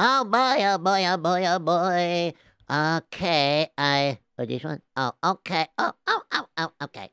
Oh boy, oh boy, oh boy, oh boy. Okay, I. Oh, this one? Oh, okay. Oh, oh, oh, oh, okay.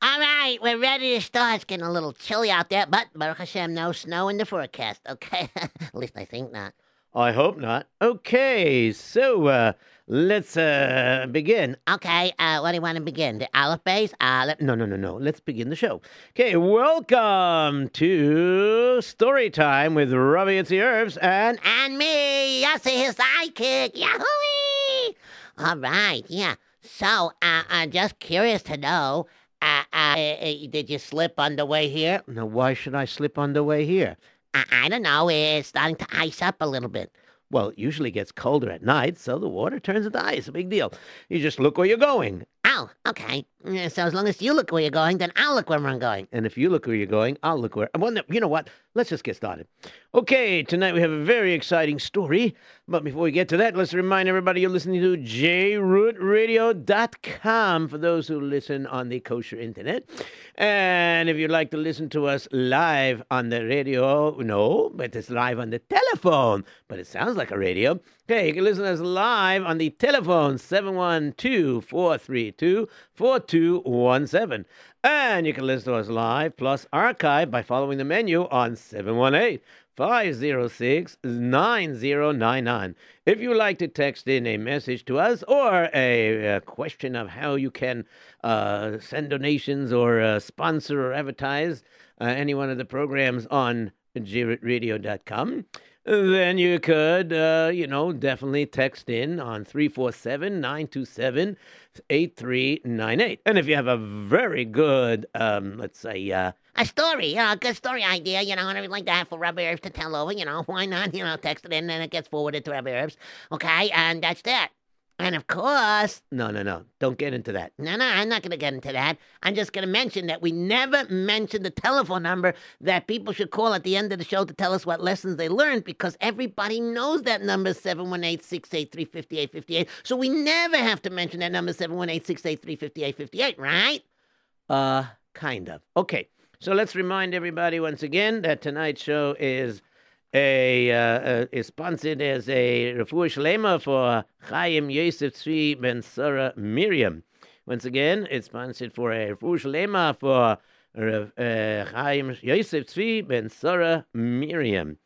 All right, we're ready to start. It's getting a little chilly out there, but Baruch Hashem, no snow in the forecast, okay? At least I think not. I hope not. Okay, so uh, let's uh, begin. Okay, uh, what do you want to begin? The Aleph base? Aleph? No, no, no, no. Let's begin the show. Okay, welcome to Story Time with Rabbi Yitzy Erps and And me, Yossi, his sidekick. Yahoo! All right, yeah. So, uh, I'm just curious to know, uh, uh, uh, did you slip on the way here? No, why should I slip on the way here? I, I don't know. It's starting to ice up a little bit. Well, it usually gets colder at night, so the water turns into ice. A big deal. You just look where you're going. Oh, okay. Yeah, So as long as you look where you're going, then I'll look where I'm going. And if you look where you're going, I'll look where. Well, no, you know what? Let's just get started. Okay, tonight we have a very exciting story. But before we get to that, let's remind everybody you're listening to jrootradio.com for those who listen on the kosher internet. And if you'd like to listen to us live on the radio, no, but it's live on the telephone. But it sounds like a radio. Okay, you can listen to us live on the telephone 712 432 4217. And you can listen to us live plus archive by following the menu on 718 506 9099. If you would like to text in a message to us or a, uh question of how you can uh, send donations or uh, sponsor or advertise uh, any one of the programs on jrootradio.com, then you could, uh, you know, definitely text in on 347 927 8398. And if you have a very good, um, let's say, uh, A story, you know, a good story idea, you know, and everything like that for Rabbi Erps to tell over, you know, why not, you know, text it in and it gets forwarded to Rabbi Erps, okay, and that's that. And of course, no, no, no, don't get into that. no, no, I'm not going to get into that. I'm just going to mention that we never mentioned the telephone number that people should call at the end of the show to tell us what lessons they learned because everybody knows that number 718-683-5858. So we never have to mention that number 718-683-5858, right? Uh, kind of. Okay, so let's remind everybody once again that tonight's show is a uh, is sponsored as a refuah shlema for Chaim Yosef Tzvi Ben Sarah Miriam. Once again, it's sponsored for a refuah shlema for uh, Chaim Yosef Tzvi Ben Sarah Miriam.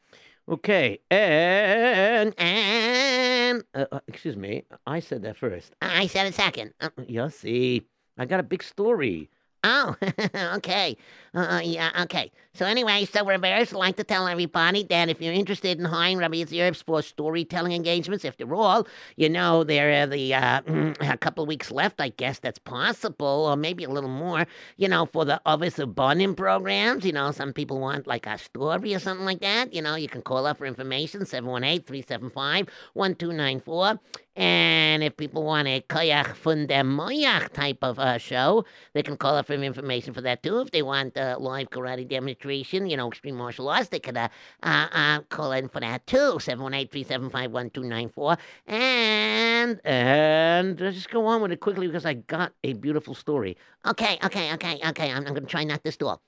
Okay, and And uh, uh, excuse me, I said that first. I said it second. Uh, You see, I got a big story. Oh, okay. Uh, yeah, okay. So anyway, so Erps would like to tell everybody that if you're interested in hiring Rabbi Erps for storytelling engagements, after all, you know, there are the uh, a couple of weeks left, I guess that's possible, or maybe a little more, you know, for the Avos Ubanim programs. You know, some people want like a story or something like that. You know, you can call up for information, 718-375-1294. And if people want a Koyach Funde Moyach type of uh, show, they can call up for information for that too. If they want a live karate demonstration, you know, extreme martial arts, they could uh, uh, uh, call in for that too. 718-375-1294. And And let's just go on with it quickly because I got a beautiful story. okay, okay, okay, okay. I'm, I'm gonna try not to stall.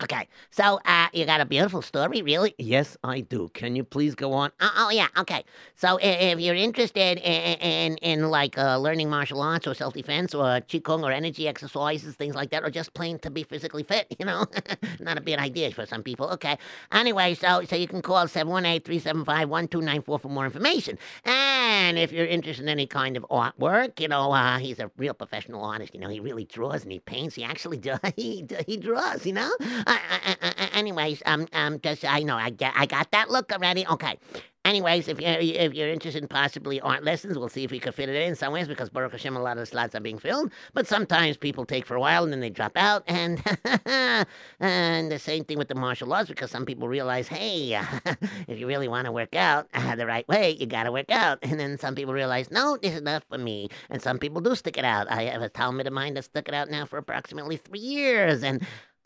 Okay, so uh, you got a beautiful story, really? Yes, I do. Can you please go on? Oh, oh yeah, okay. So i- if you're interested in in, in like uh, learning martial arts or self defense or qigong or energy exercises, things like that, or just plain to be physically fit, you know, not a bad idea for some people. Okay. Anyway, so so you can call 718-375-1294 for more information. And if you're interested in any kind of artwork, you know, uh, he's a real professional artist. You know, he really draws and he paints. He actually does. He he draws. You know. Uh, uh, uh, uh, anyways, um um, just I know I get I got that look already. Okay. Anyways, if you're if you're interested in possibly art lessons, we'll see if we can fit it in some ways because Baruch Hashem, a lot of slots are being filled. But sometimes people take for a while and then they drop out, and and the same thing with the martial arts because some people realize, hey, if you really want to work out uh, the right way, you got to work out, and then some people realize, no, this is not for me, and some people do stick it out. I have a talmid of mine that stuck it out now for approximately three years, and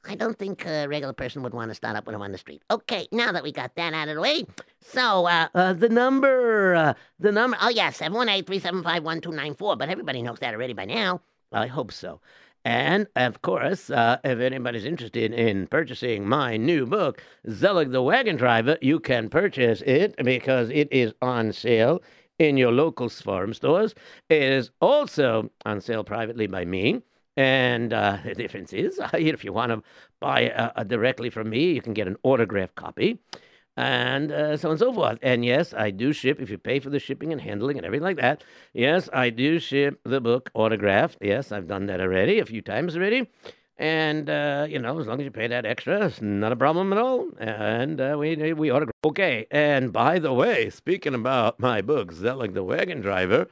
I don't think a regular person would want to start up with him on the street. Okay, now that we got that out of the way, so, uh, Uh, the number, uh, the number. oh yeah, 718-375-1294, but everybody knows that already by now. I hope so. And of course, uh, if anybody's interested in purchasing my new book, Zelig the Wagon Driver, you can purchase it because it is on sale in your local farm stores. It is also on sale privately by me. And uh, the difference is, if you want to buy uh, directly from me, you can get an autographed copy and uh, so on and so forth. And yes, I do ship if you pay for the shipping and handling and everything like that. Yes, I do ship the book autographed. Yes, I've done that already a few times already. And uh, you know, as long as you pay that extra, it's not a problem at all. And uh, we we autograph. Okay. And by the way, speaking about my book, Zelig the Wagon Driver,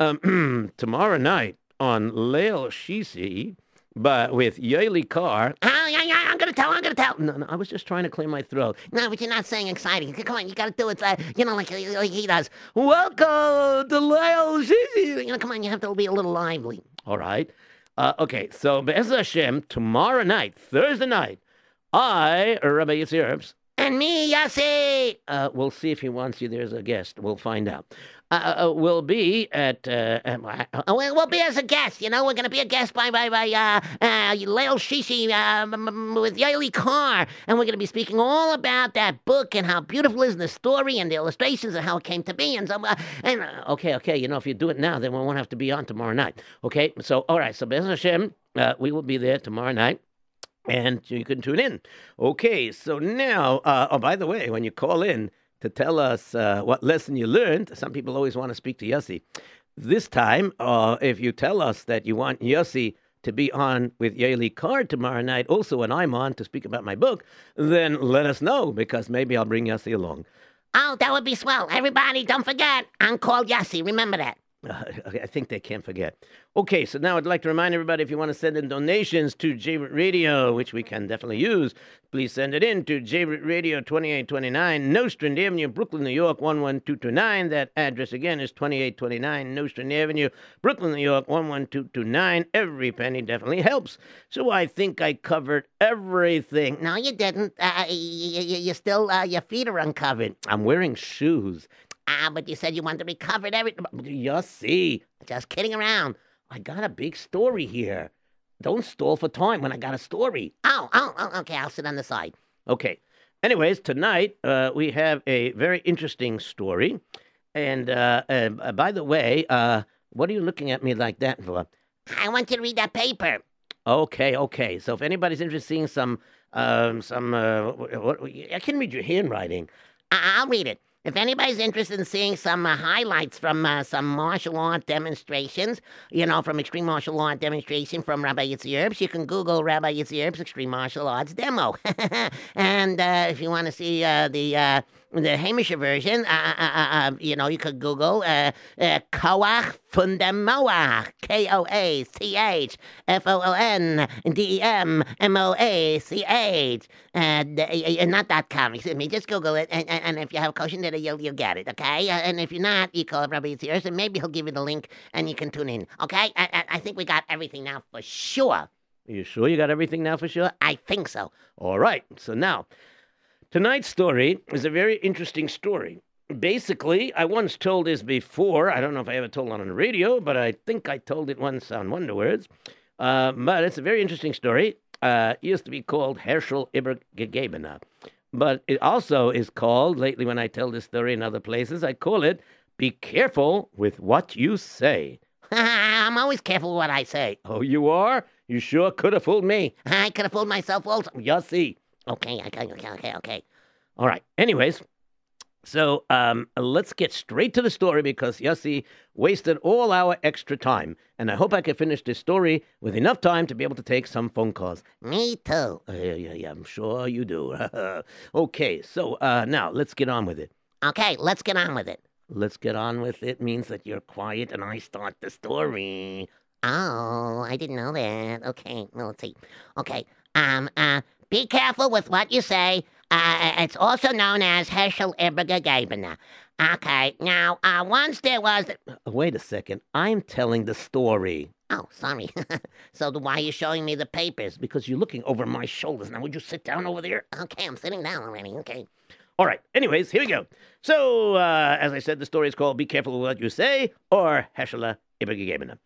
um, tomorrow night on Leil Shishi but with Yaeli Carr. Oh, yeah, yeah, I'm gonna tell, I'm gonna tell. No, no, I was just trying to clear my throat. No, but you're not saying exciting. Come on, you gotta do it, uh, you know, like, like he does. Welcome to Leil You know, come on, you have to be a little lively. All right. Uh, okay, so Be'ez Hashem, tomorrow night, Thursday night, I, Rabbi Yitzhak and me, Yossi. Uh, we'll see if he wants you there as a guest. We'll find out. Uh, uh, uh will be at. Uh, uh, uh we'll be as a guest. You know, we're going to be a guest by by by uh, uh, Leil Shishi uh, with Yaeli Carr, and we're going to be speaking all about that book and how beautiful is the story and the illustrations and how it came to be. And so, uh, and okay, okay, you know, if you do it now, then we won't have to be on tomorrow night. Okay, so all right, so Be'ez Hashem, we will be there tomorrow night and you can tune in. Okay, so now, uh, oh, by the way, when you call in to tell us uh, what lesson you learned, some people always want to speak to Yossi. This time, uh, if you tell us that you want Yossi to be on with Yaeli Carr tomorrow night, also when I'm on to speak about my book, then let us know because maybe I'll bring Yossi along. Oh, that would be swell. Everybody, don't forget, I'm called Yossi. Remember that. Uh, I think they can't forget. Okay, so now I'd like to remind everybody if you want to send in donations to J Radio, which we can definitely use, please send it in to J Radio 2829 Nostrand Avenue, Brooklyn, New York 11229. That address again is 2829 Nostrand Avenue, Brooklyn, New York 11229. Every penny definitely helps. So I think I covered everything. No, you didn't. Uh, you, you, you still, uh, your feet are uncovered. I'm wearing shoes. Ah, but you said you wanted to recover everything. You see. Just kidding around. I got a big story here. Don't stall for time when I got a story. Oh, oh, oh okay. I'll sit on the side. Okay. Anyways, tonight uh, we have a very interesting story. And uh, uh, by the way, uh, what are you looking at me like that for? I want you to read that paper. Okay, okay. So if anybody's interested in some, um, some, uh, what, I can read your handwriting. I'll read it. If anybody's interested in seeing some uh, highlights from uh, some martial art demonstrations, you know, from extreme martial art demonstration from Rabbi Yitzhak you can Google Rabbi Yitzhak's extreme martial arts demo. and uh, if you want to see uh, the uh, the Hamisher version, uh, uh, uh, uh, you know, you could Google uh, uh, Koach Fundemoach, K O A C H F O O N D E M M O A C H, and uh, not dot com. Excuse me, just Google it, and, and, and if you have kosher data, you'll you'll get it. Okay, uh, and if you're not, you call Rabbi Yitzhak, and maybe he'll give you the link, and you can tune in. Okay, I, I, I think we got everything now for sure. You sure you got everything now for sure? I think so. All right. So now, Tonight's story is a very interesting story. Basically, I once told this before. I don't know if I ever told it on the radio, but I think I told it once on Wonder Words. Uh, but it's a very interesting story. Uh, it used to be called Herschel Iber Gegebena. But it also is called, lately when I tell this story in other places, I call it Be Careful with What You Say. I'm always careful what I say. Oh, you are? You sure could have fooled me. I could have fooled myself also. You see. Okay, okay, okay, okay, okay. All right. Anyways, so um, let's get straight to the story because Yossi wasted all our extra time, and I hope I can finish this story with enough time to be able to take some phone calls. Me too. Uh, yeah, yeah, yeah. I'm sure you do. okay, so uh, now let's get on with it. Okay, let's get on with it. Let's get on with it means that you're quiet and I start the story. Oh, I didn't know that. Okay, well, let's see. Okay, um, uh, be careful with what you say. Uh, it's also known as Herschel Ibergegebene. Okay, now, uh, once there was... Uh, wait a second. I'm telling the story. Oh, sorry. so why are you showing me the papers? Because you're looking over my shoulders. Now, would you sit down over there? Okay, I'm sitting down already. Okay. All right. Anyways, here we go. So, uh, as I said, the story is called Be Careful with What You Say, or Herschel Ibergegebene.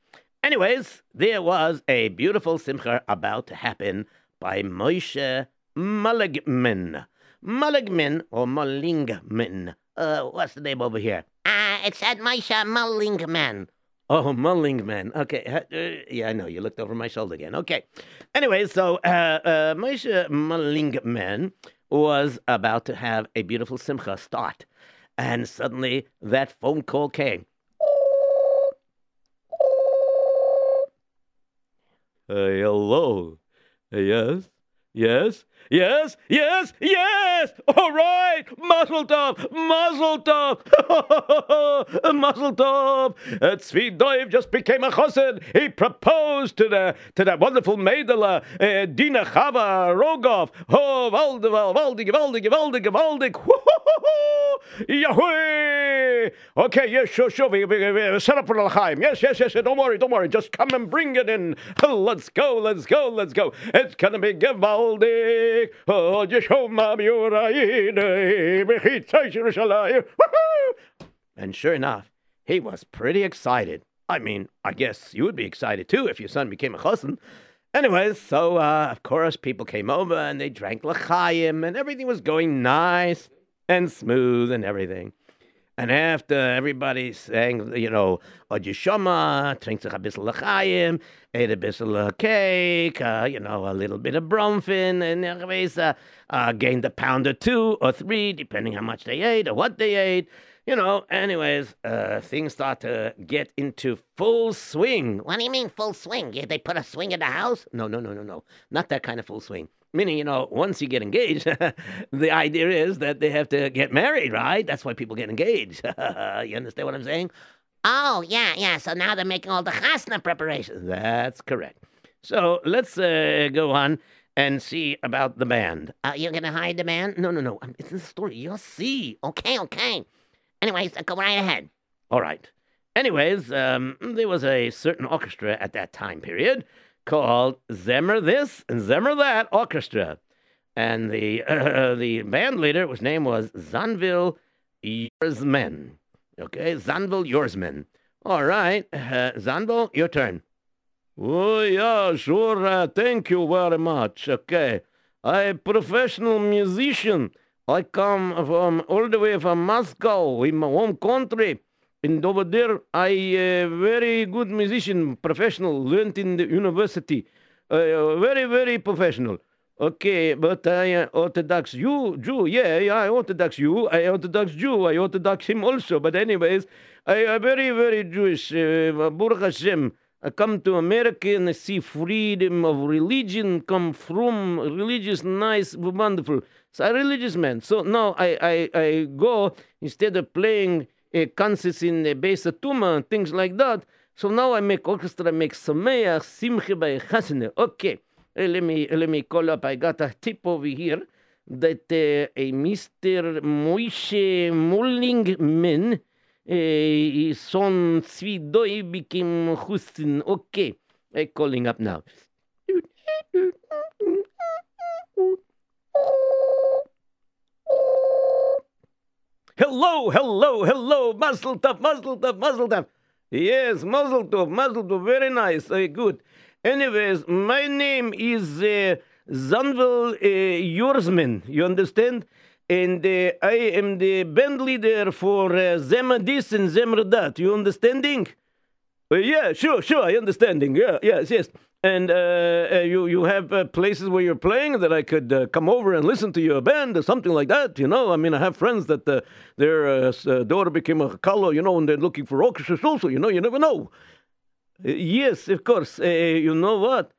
Anyways, there was a beautiful simcha about to happen by Moshe Maligman. Maligman or Malingman. Uh, what's the name over here? Uh, it said Misha Mullingman. Oh, Mullingman. Okay. uh, uh, yeah, I know. You looked over my shoulder again. Okay. Anyway, so uh, uh, Moshe Mullingman was about to have a beautiful simcha start. And suddenly that phone call came. Uh, hello. Uh, yes. Yes. Yes. Yes. Yes. All right. Mazel tov. Mazel tov. Mazel tov. Uh, Tzvi just became a chassan. He proposed to the to that wonderful maidela uh, Dina Chava Rogov. Oh, valde, valde, valde, valde, valde. Yahweh! Okay, yes, sure, sure. Set up for L'chaim. Yes, yes, yes. Don't worry, don't worry. Just come and bring it in. Let's go, let's go, let's go. It's gonna be gewaldig. Oh, Yeshoma Yerushalayim. And sure enough, he was pretty excited. I mean, I guess you would be excited too if your son became a chassan. Anyways, so uh, of course people came over and they drank l'chaim and everything was going nice and smooth and everything. And after everybody sang, you know, Odishama, drinks a bissel l'chaim, ate a bissel of cake, uh, you know, a little bit of bromfin, and anyways, uh, uh, gained a pound or two or three, depending how much they ate or what they ate. You know, anyways, uh, things start to get into full swing. What do you mean full swing? Yeah, They put a swing in the house? No, no, no, no, no. Not that kind of full swing. Meaning, you know, once you get engaged, the idea is that they have to get married, right? That's why people get engaged. you understand what I'm saying? Oh, yeah, yeah. So now they're making all the chasna preparations. That's correct. So let's uh, go on and see about the band. Uh, you're gonna hide the band? No, no, no. It's in the story. You'll see. Okay, okay. Anyways, uh, go right ahead. All right. Anyways, um, there was a certain orchestra at that time period called Zemmer This and Zemmer That Orchestra. And the uh, the band leader, whose name was Zanvil Yorsman. Okay, Zanvil Yorsman. All right, uh, Zanvil, your turn. Oh, yeah, sure. Uh, thank you very much. Okay. I'm a professional musician. I come from all the way from Moscow, in my home country. And over there, I uh, very good musician, professional, learned in the university. Uh, very, very professional. Okay, but I Orthodox Jew, Jew, yeah, yeah, I Orthodox Jew, I Orthodox Jew, I Orthodox him also. But anyways, I am very, very Jewish. Baruch Hashem. I come to America and I see freedom of religion come from religious, nice, wonderful. So a religious man. So now I, I, I go instead of playing uh, concerts in the Beis Tuma and things like that. So now I make orchestra, make Sameach, Simche by Chasene. Okay, uh, let me let me call up. I got a tip over here that uh, a Mr. Moishe Mullingman, uh, son Svidoi became Hustin. Okay, I'm calling up now. Hello, hello, hello, muzzle tov, muzzle muzzle. Yes, muzzle tov, muzzle very nice, very good. Anyways, my name is uh, Zanvel uh, you understand? And uh, I am the band leader for uh, Zemmer and Zemmer that, you understanding? Uh, yeah, sure, sure, I understanding. Yeah, yes, yes. And uh, uh, you you have uh, places where you're playing that I could uh, come over and listen to your band or something like that. You know, I mean, I have friends that uh, their daughter became a kallah, you know, and they're looking for orchestras also. You know, you never know. Yes, of course. You know what?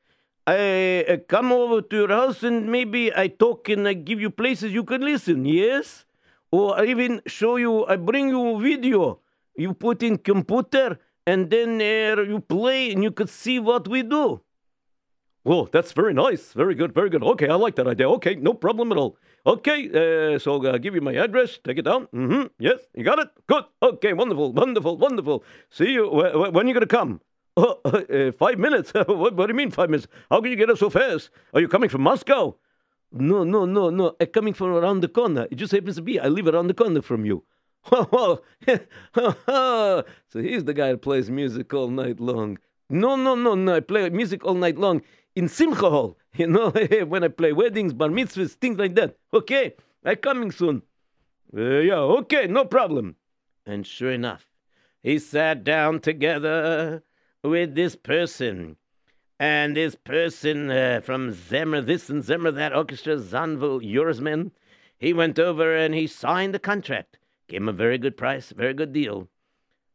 I come over to your house and maybe I talk and I give you places you can listen. Yes, or I even show you. I bring you video. You put in computer and then uh, you play and you could see what we do. Oh, that's very nice. Very good. Very good. Okay, I like that idea. Okay, no problem at all. Okay, uh, so I'll give you my address. Take it down. Mm-hmm. Yes, you got it. Good. Okay, wonderful, wonderful, wonderful. See you. Wh- wh- when are you gonna come? Oh, uh, five minutes. what, what do you mean five minutes? How can you get up so fast? Are you coming from Moscow? No, no, no, no. I'm coming from around the corner. It just happens to be I live around the corner from you. so he's the guy who plays music all night long. No, no, no, no. I play music all night long in Simcha Hall. You know, when I play weddings, bar mitzvahs, things like that. Okay, I'm coming soon. Uh, yeah, okay, no problem. And sure enough, he sat down together with this person. And this person uh, from Zemmer this and Zemmer that orchestra, Zanvil Yursman, he went over and he signed the contract. Gave him a very good price, very good deal.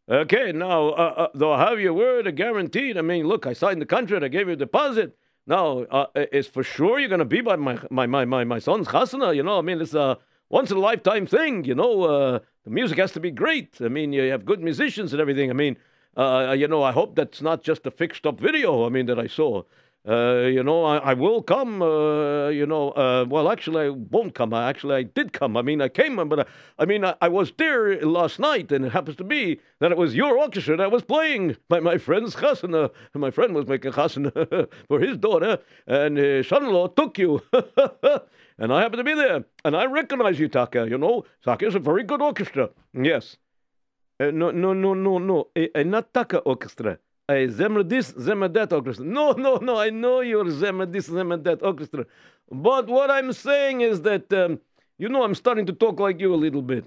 Okay, now, uh, uh, though I have your word I guaranteed. I mean, look, I signed the contract, I gave you a deposit. Now, uh, is for sure you're going to be by my, my, my, my, my son's chasana, you know? I mean, it's a once in a lifetime thing, you know? Uh, the music has to be great. I mean, you have good musicians and everything. I mean, uh, you know, I hope that's not just a fixed up video, I mean, that I saw. Uh, you know, I, I will come. Uh, you know, uh, well, actually, I won't come. I, actually, I did come. I mean, I came, but I, I mean, I, I, was there last night, and it happens to be that it was your orchestra that was playing by my friend's chasana. My friend was making chasana for his daughter, and his son-in-law took you. and I happened to be there, and I recognize you, Taka. You know, Taka is a very good orchestra. Yes. Uh, no, no, no, no, no. A, not Taka orchestra. Hey, Zemmer this, Zemmer that orchestra. No, no, no, I know you're Zemmer this, Zemmer that orchestra. But what I'm saying is that, um, you know, I'm starting to talk like you a little bit.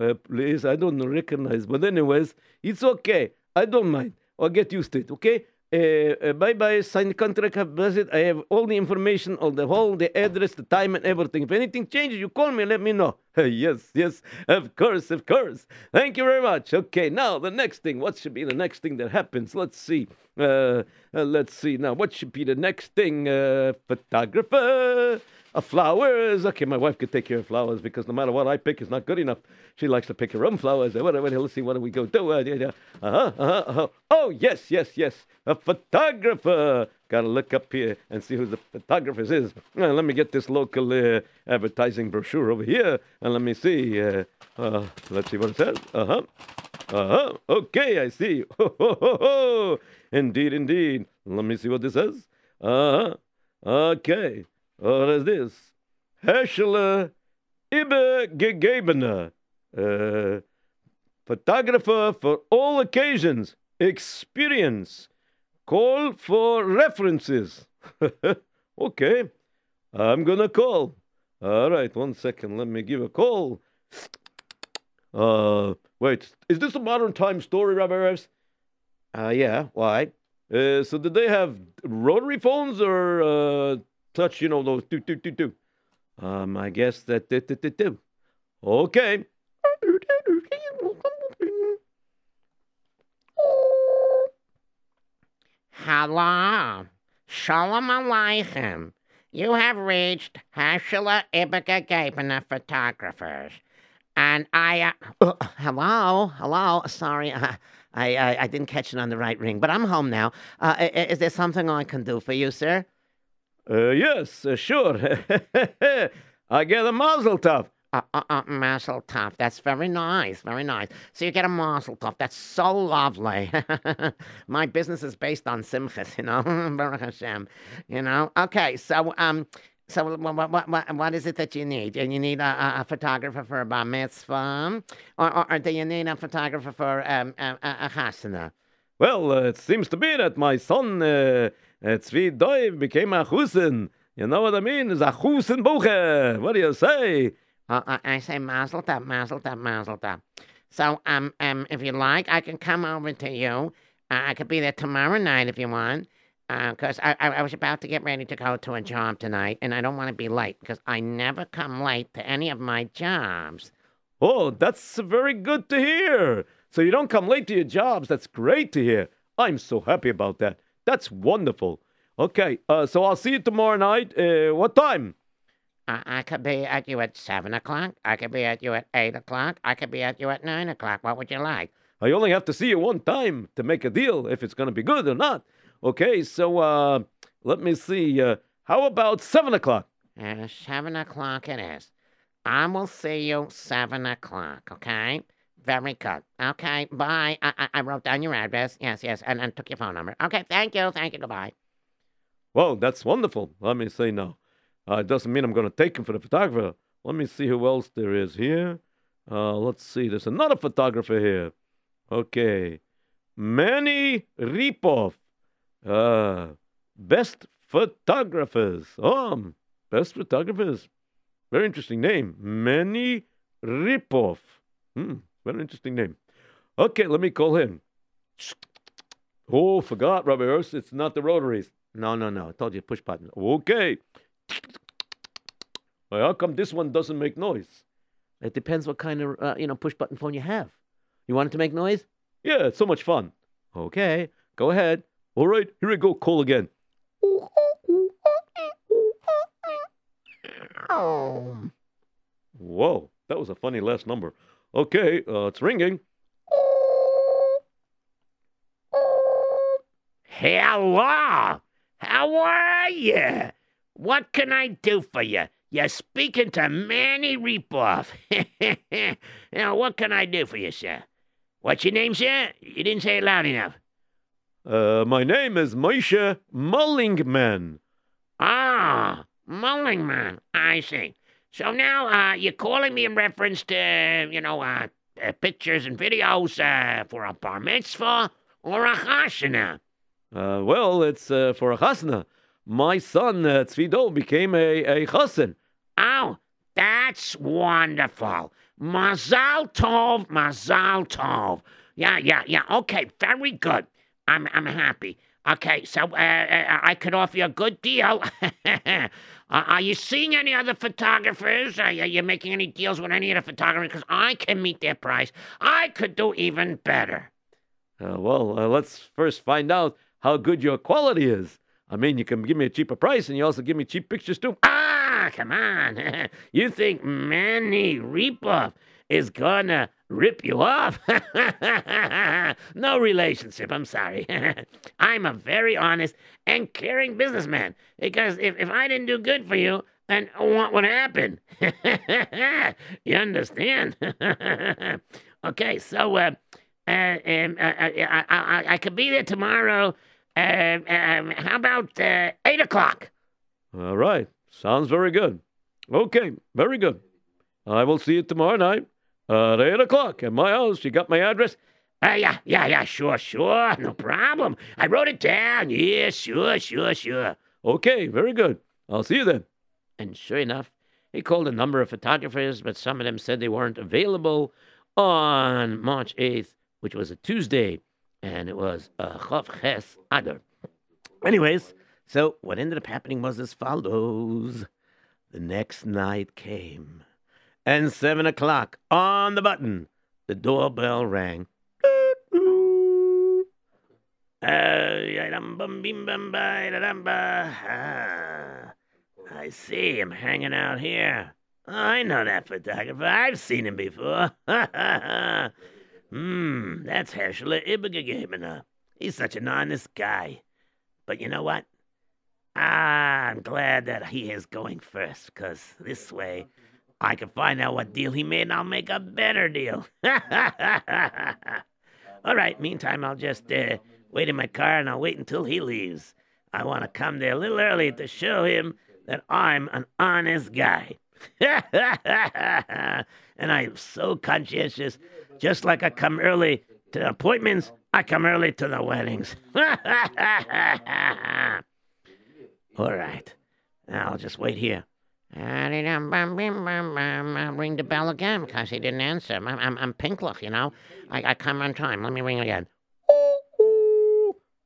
Uh, please, I don't recognize. But, anyways, it's okay. I don't mind. I'll get used to it, okay? Uh, uh, bye bye, sign the contract, have visit. I have all the information, all the whole, the address, the time, and everything. If anything changes, you call me, let me know. yes, yes, of course, of course. Thank you very much. Okay, now the next thing. What should be the next thing that happens? Let's see. Uh, uh let's see now. What should be the next thing? Uh, photographer. Uh, flowers. Okay, my wife could take care of flowers because no matter what I pick is not good enough. She likes to pick her own flowers. Whatever. Let's see. What do we go do? Uh huh. Uh huh. Uh-huh. Oh yes, yes, yes. A photographer. Gotta look up here and see who the photographer is. Uh, let me get this local uh, advertising brochure over here and let me see. Uh, uh let's see what it says. Uh huh. Uh huh. Okay, I see. Ho, ho, ho, ho. Indeed, indeed. Let me see what this says. Uh huh. Okay. What is this? Herschel Ibe uh, photographer for all occasions, experience, call for references. okay, I'm gonna call. All right, one second, let me give a call. Uh, wait, is this a modern time story, Rabbi Revs? Uh, yeah, why? Uh, so did they have rotary phones or uh, touch, you know, those do, do, do, do. Um, I guess that, do, do, do, do. Okay. Hello. Shalom Aleichem. You have reached Hashela Ibaka Gabener Photographers. And I, uh, uh, hello, hello. Sorry, uh, I, I, I didn't catch it on the right ring, but I'm home now. Uh, is there something I can do for you, sir? Uh, yes, uh, sure. I get a mazel tov. Uh, uh, uh, mazel tov. That's very nice, very nice. So you get a mazel tov. That's so lovely. My business is based on simchas, you know. Baruch Hashem, you know. Okay, so um, so what what what what is it that you need? You need a, a photographer for a bar mitzvah, or, or, or do you need a photographer for um a, a? Well, uh, it seems to be that my son. Uh, Tzvi Doiv became a chusen. You know what I mean? It's a chusen buche. What do you say? Uh, I say mazel tov, mazel tov, mazel tov. So, um, um, if you like, I can come over to you. Uh, I could be there tomorrow night if you want. Because uh, I, I, I was about to get ready to go to a job tonight, and I don't want to be late because I never come late to any of my jobs. Oh, that's very good to hear. So you don't come late to your jobs. That's great to hear. I'm so happy about that. That's wonderful. Okay, uh, so I'll see you tomorrow night. Uh, what time? Uh, I could be at you at 7 o'clock. I could be at you at 8 o'clock. I could be at you at 9 o'clock. What would you like? I only have to see you one time to make a deal if it's going to be good or not. Okay, so uh, let me see. Uh, how about 7 o'clock? Uh, 7 o'clock it is. I will see you 7 o'clock, okay? Very good. Okay, bye. I, I, I wrote down your address. Yes, yes, and, and took your phone number. Okay, thank you. Thank you. Goodbye. Well, that's wonderful. Let me see no. Uh, it doesn't mean I'm going to take him for the photographer. Let me see who else there is here. Uh, let's see. There's another photographer here. Okay. Manny Ripov. Uh, best photographers. Oh, best photographers. Very interesting name. Manny Ripoff. Hmm, very interesting name. Okay, let me call him. Oh, forgot, Rabbi Urs. It's not the rotaries. No, no, no. I told you push button. Okay. Well, how come this one doesn't make noise? It depends what kind of uh, you know push button phone you have. You want it to make noise? Yeah, it's so much fun. Okay, go ahead. All right, here we go. Call again. Whoa, that was a funny last number. Okay, uh, it's ringing. Hello. How are you? What can I do for you? You're speaking to Manny Repoff. now, what can I do for you, sir? What's your name, sir? You didn't say it loud enough. Uh, my name is Moshe Mullingman. Ah, Mullingman. I see. So now uh, you're calling me in reference to, you know, uh, uh, pictures and videos uh, for a bar mitzvah or a chasana. Uh, well, it's uh, for a chasna. My son, uh, Tzvido, became a, a chassan. Oh, that's wonderful. Mazal tov, mazal tov. Yeah, yeah, yeah. Okay, very good. I'm, I'm happy. Okay, so uh, uh, I could offer you a good deal. uh, are you seeing any other photographers? Are you, are you making any deals with any of the photographers? Because I can meet their price. I could do even better. Uh, well, uh, let's first find out how good your quality is. I mean, you can give me a cheaper price, and you also give me cheap pictures too. Ah, come on. you think Manny Repoff is gonna rip you off? no relationship, I'm sorry. I'm a very honest and caring businessman. Because if, if I didn't do good for you, then what would happen? you understand? okay, so uh, uh, um, uh, I, I, I could be there tomorrow. Uh, um, how about uh, 8 o'clock? All right, sounds very good. Okay, very good. I will see you tomorrow night at 8 o'clock at my house. You got my address? Uh, yeah, yeah, yeah, sure, sure, no problem. I wrote it down. Yeah, sure, sure, sure. Okay, very good. I'll see you then. And sure enough, he called a number of photographers, but some of them said they weren't available on March 8th, which was a Tuesday, and it was a Chav Ches Adar. Anyways, so what ended up happening was as follows. The next night came, and seven o'clock on the button, the doorbell rang. I see him hanging out here. I know that photographer. I've seen him before. Hmm, that's Herschel Ibergegebener. He's such an honest guy. But you know what? Ah, I'm glad that he is going first, because this way I can find out what deal he made and I'll make a better deal. All right, meantime, I'll just uh, wait in my car and I'll wait until he leaves. I want to come there a little early to show him that I'm an honest guy. and I am so conscientious. Just like I come early to appointments, I come early to the weddings. All right. I'll just wait here. I'll ring the bell again because he didn't answer. I'm, I'm, I'm Pinklock, you know. I, I come on time. Let me ring again.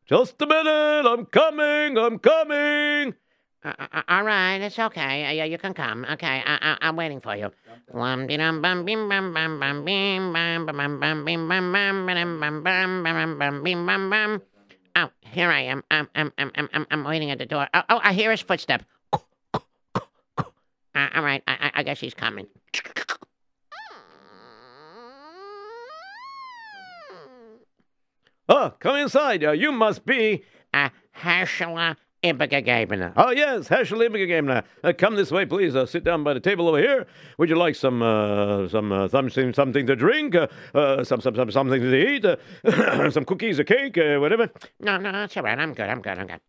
Just a minute. I'm coming. I'm coming. Uh, uh, all right, it's okay. Uh, yeah, you can come. Okay, I, I, I'm waiting for you. Oh, here I am. I'm I'm I'm I'm I'm waiting at the door. Oh, oh I hear his footstep. Uh, all right, I, I I guess he's coming. Oh, come inside. Uh, you must be. Uh, Herschel Oh, yes, Herschel Ibergegebener. Uh, come this way, please. Uh, sit down by the table over here. Would you like some uh, some uh, something something to drink? Uh, uh, some, some some something to eat? Uh, some cookies, a cake, uh, whatever. No, no, that's all right. I'm good. I'm good. I'm good.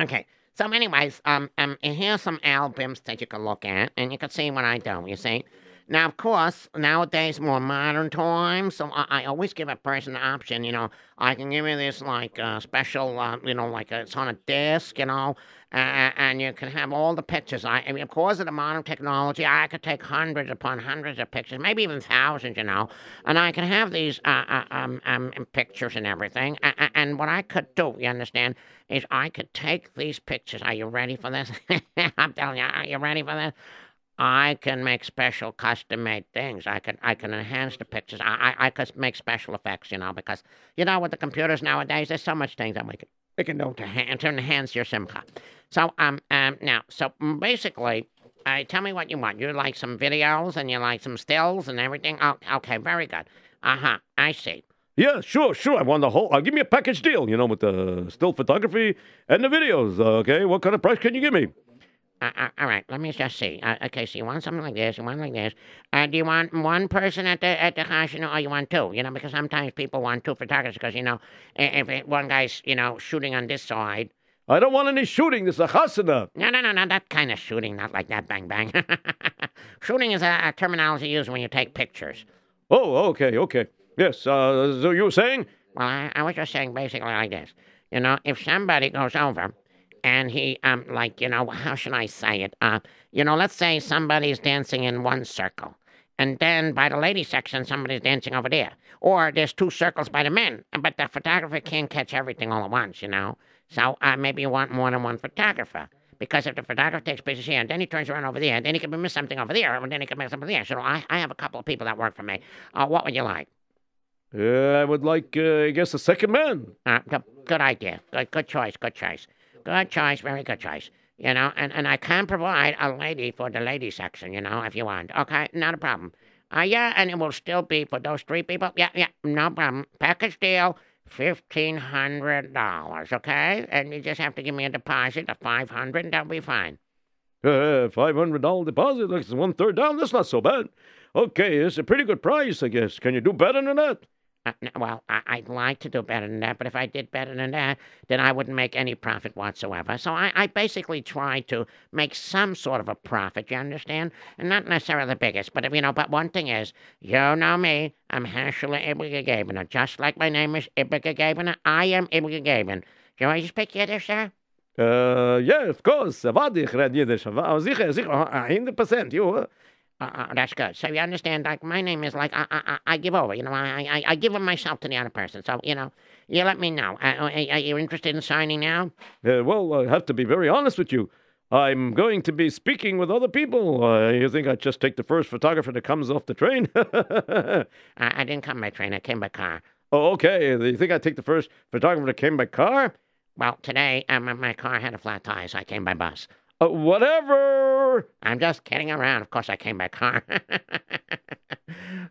Okay. So, anyways, um, um, here's some albums that you can look at, and you can see what I do. You see. Now, of course, nowadays more modern times, so I, I always give a person the option. You know, I can give you this like uh, special, uh, you know, like uh it's on a disc, you know, uh, and you can have all the pictures. I, I mean, of course, of the modern technology, I could take hundreds upon hundreds of pictures, maybe even thousands, you know, and I can have these uh, uh, um, um, pictures and everything. A- and what I could do, you understand, is I could take these pictures. Are you ready for this? I'm telling you, are you ready for this? I can make special custom made things. I can I can enhance the pictures. I, I I make special effects, you know, because you know with the computers nowadays, there's so much things that we can we can do to, ha- to enhance your Simcha. So um um now so basically, uh, tell me what you want. You like some videos and you like some stills and everything. Oh, okay, very good. Uh huh. I see. Yeah, sure, sure. I want the whole. Uh, give me a package deal, you know, with the still photography and the videos. Uh, okay, what kind of price can you give me? Uh, uh, all right, let me just see. Uh, okay, so you want something like this, you want like this. Uh, do you want one person at the at the house, you know, or you want two? You know, because sometimes people want two photographers because you know, if it, one guy's you know shooting on this side. I don't want any shooting. This is a chasana. No, no, no, no, that kind of shooting, not like that, bang bang. shooting is a, a terminology used when you take pictures. Oh, okay, okay. Yes. Uh, so you were saying? Well, I, I was just saying basically like this. You know, if somebody goes over and he, um, like, you know, how should I say it? Uh, you know, let's say somebody's dancing in one circle. And then by the lady section, somebody's dancing over there. Or there's two circles by the men. But the photographer can't catch everything all at once, you know? So uh, maybe you want more than one photographer. Because if the photographer takes pictures here and then he turns around over there, and then he could miss something over there, and then he could miss something there. So I, I have a couple of people that work for me. Uh, what would you like? Uh, I would like, uh, I guess, a second man. Uh, good, good idea. Good, good choice. Good choice. Good choice. Very good choice. You know, and, and I can provide a lady for the lady section. You know, if you want. Okay, not a problem. Uh, yeah, and it will still be for those three people. Yeah, yeah, no problem. Package deal. Fifteen hundred dollars, okay? And you just have to give me a deposit of five hundred, and that'll be fine. Uh, five hundred dollar deposit. Like it's one third down. That's not so bad. Okay, it's a pretty good price, I guess. Can you do better than that? Uh, well, I- I'd like to do better than that, but if I did better than that, then I wouldn't make any profit whatsoever. So I, I basically try to make some sort of a profit, you understand? And not necessarily the biggest, but, you know, but one thing is, you know me, I'm Herschel Ibigagaben. Just like my name is Ibigagaben, I am Ibigagaben. Do I speak Yiddish, sir? Uh, yeah, of course. Avadi, red Yiddish. Sicher, a hundred percent. You, uh, Uh, uh, that's good. So you understand, like, my name is like, I, I, I- I give over, you know, I, I, I give of myself to the other person. So, you know, you let me know. Uh, are, are you interested in signing now? uh, well, I have to be very honest with you. I'm going to be speaking with other people. Uh, you think I'd just take the first photographer that comes off the train? Uh, I didn't come by train. I came by car. oh, okay. You think I'd take the first photographer that came by car? Well, today um, my- my car had a flat tire, so I came by bus. Uh, whatever. I'm just kidding around. Of course, I came by car.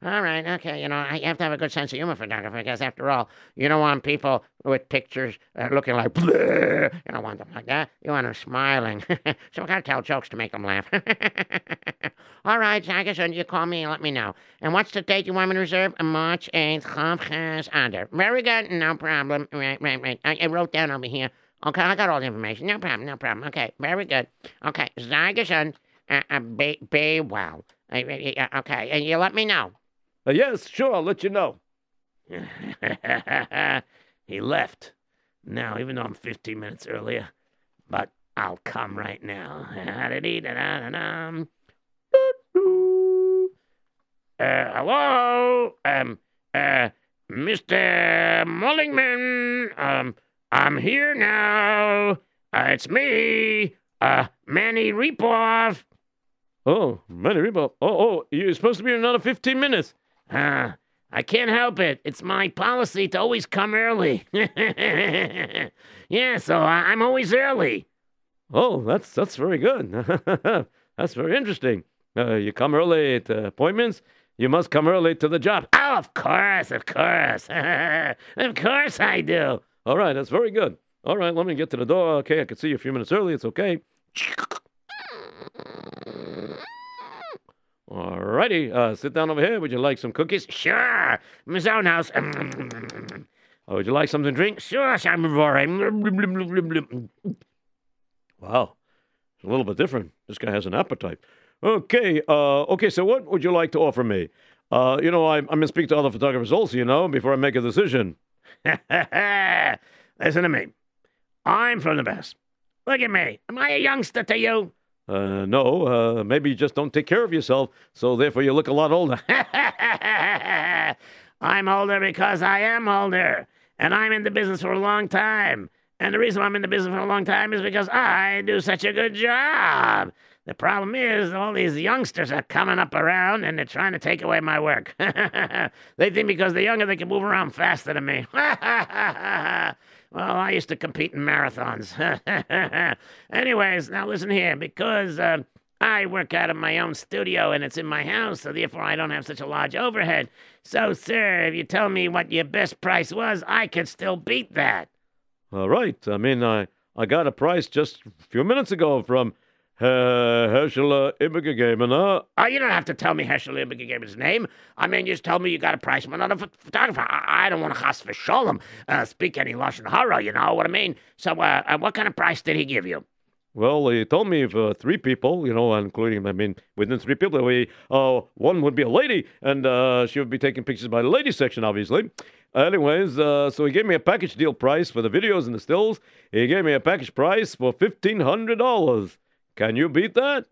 all right, okay. You know, I have to have a good sense of humor, photographer, because after all, you don't want people with pictures uh, looking like, "Bleh." you don't want them like that. You want them smiling. so we got to tell jokes to make them laugh. all right, Zagerson, you call me and let me know. And what's the date you want me to reserve? Uh, March 8th, Chav under. Very good, no problem. Right, right, right. I, I wrote down over here. Okay, I got all the information. No problem, no problem. Okay, very good. Okay, Zygerson, uh, uh, be, be well. Uh, uh, okay, and you let me know. Uh, yes, sure. I'll let you know. he left. Now, even though I'm 15 minutes earlier, but I'll come right now. Uh, hello, um, uh, Mr. Mullingman. Um, I'm here now. Uh, it's me, uh, Manny Repoff. Oh, Manny Rebo. Oh, oh, you're supposed to be in another 15 minutes. Uh, I can't help it. It's my policy to always come early. yeah, so I- I'm always early. Oh, that's that's very good. that's very interesting. Uh, you come early to appointments. You must come early to the job. Oh, of course, of course. of course I do. All right, that's very good. All right, let me get to the door. Okay, I can see you a few minutes early. It's okay. All righty, uh, sit down over here. Would you like some cookies? Sure. Miss own house. Or would you like something to drink? sure, Simon Rory. Wow, it's a little bit different. This guy has an appetite. Okay, uh, okay. So what would you like to offer me? Uh, you know, I'm, I'm gonna speak to other photographers also. You know, before I make a decision. Listen to me. I'm from the best. Look at me. Am I a youngster to you? Uh, no, uh, maybe you just don't take care of yourself, so therefore you look a lot older. I'm older because I am older, and I'm in the business for a long time. And the reason I'm in the business for a long time is because I do such a good job. The problem is, all these youngsters are coming up around and they're trying to take away my work. they think because they're younger, they can move around faster than me. well, I used to compete in marathons. Anyways, now listen here, because uh, I work out of my own studio and it's in my house, so therefore I don't have such a large overhead. So, sir, if you tell me what your best price was, I could still beat that. All right. I mean, I, I got a price just a few minutes ago from uh, Herschel uh, Ibergegaben, huh? Oh, you don't have to tell me gave his name. I mean, just tell me you got a price from another ph- photographer. I, I don't want to chas v'sholem, uh, speak any lashon hara. You know what I mean? So, uh, uh, what kind of price did he give you? Well, he told me for three people, you know, including, I mean, within three people, we, uh, one would be a lady, and uh, she would be taking pictures by the ladies section, obviously. Anyways, uh, so he gave me a package deal price for the videos and the stills. He gave me a package price for $1,500. Can you beat that?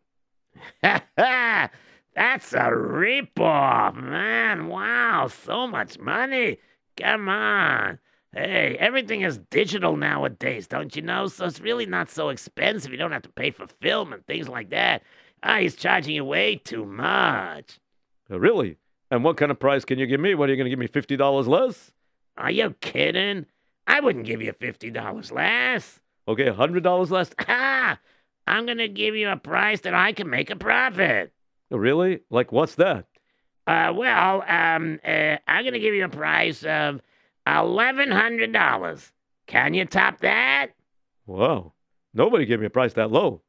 Ha! That's a ripoff, man. Wow, so much money. Come on. Hey, everything is digital nowadays, don't you know? So it's really not so expensive. You don't have to pay for film and things like that. Ah, he's charging you way too much. Uh, really? And what kind of price can you give me? What are you going to give me? $50 less? Are you kidding? I wouldn't give you $50 less. Okay, $100 less? Ah, I'm going to give you a price that I can make a profit. Really? Like, what's that? Uh, well, um, uh, I'm going to give you a price of $1,100. Can you top that? Wow. Nobody gave me a price that low.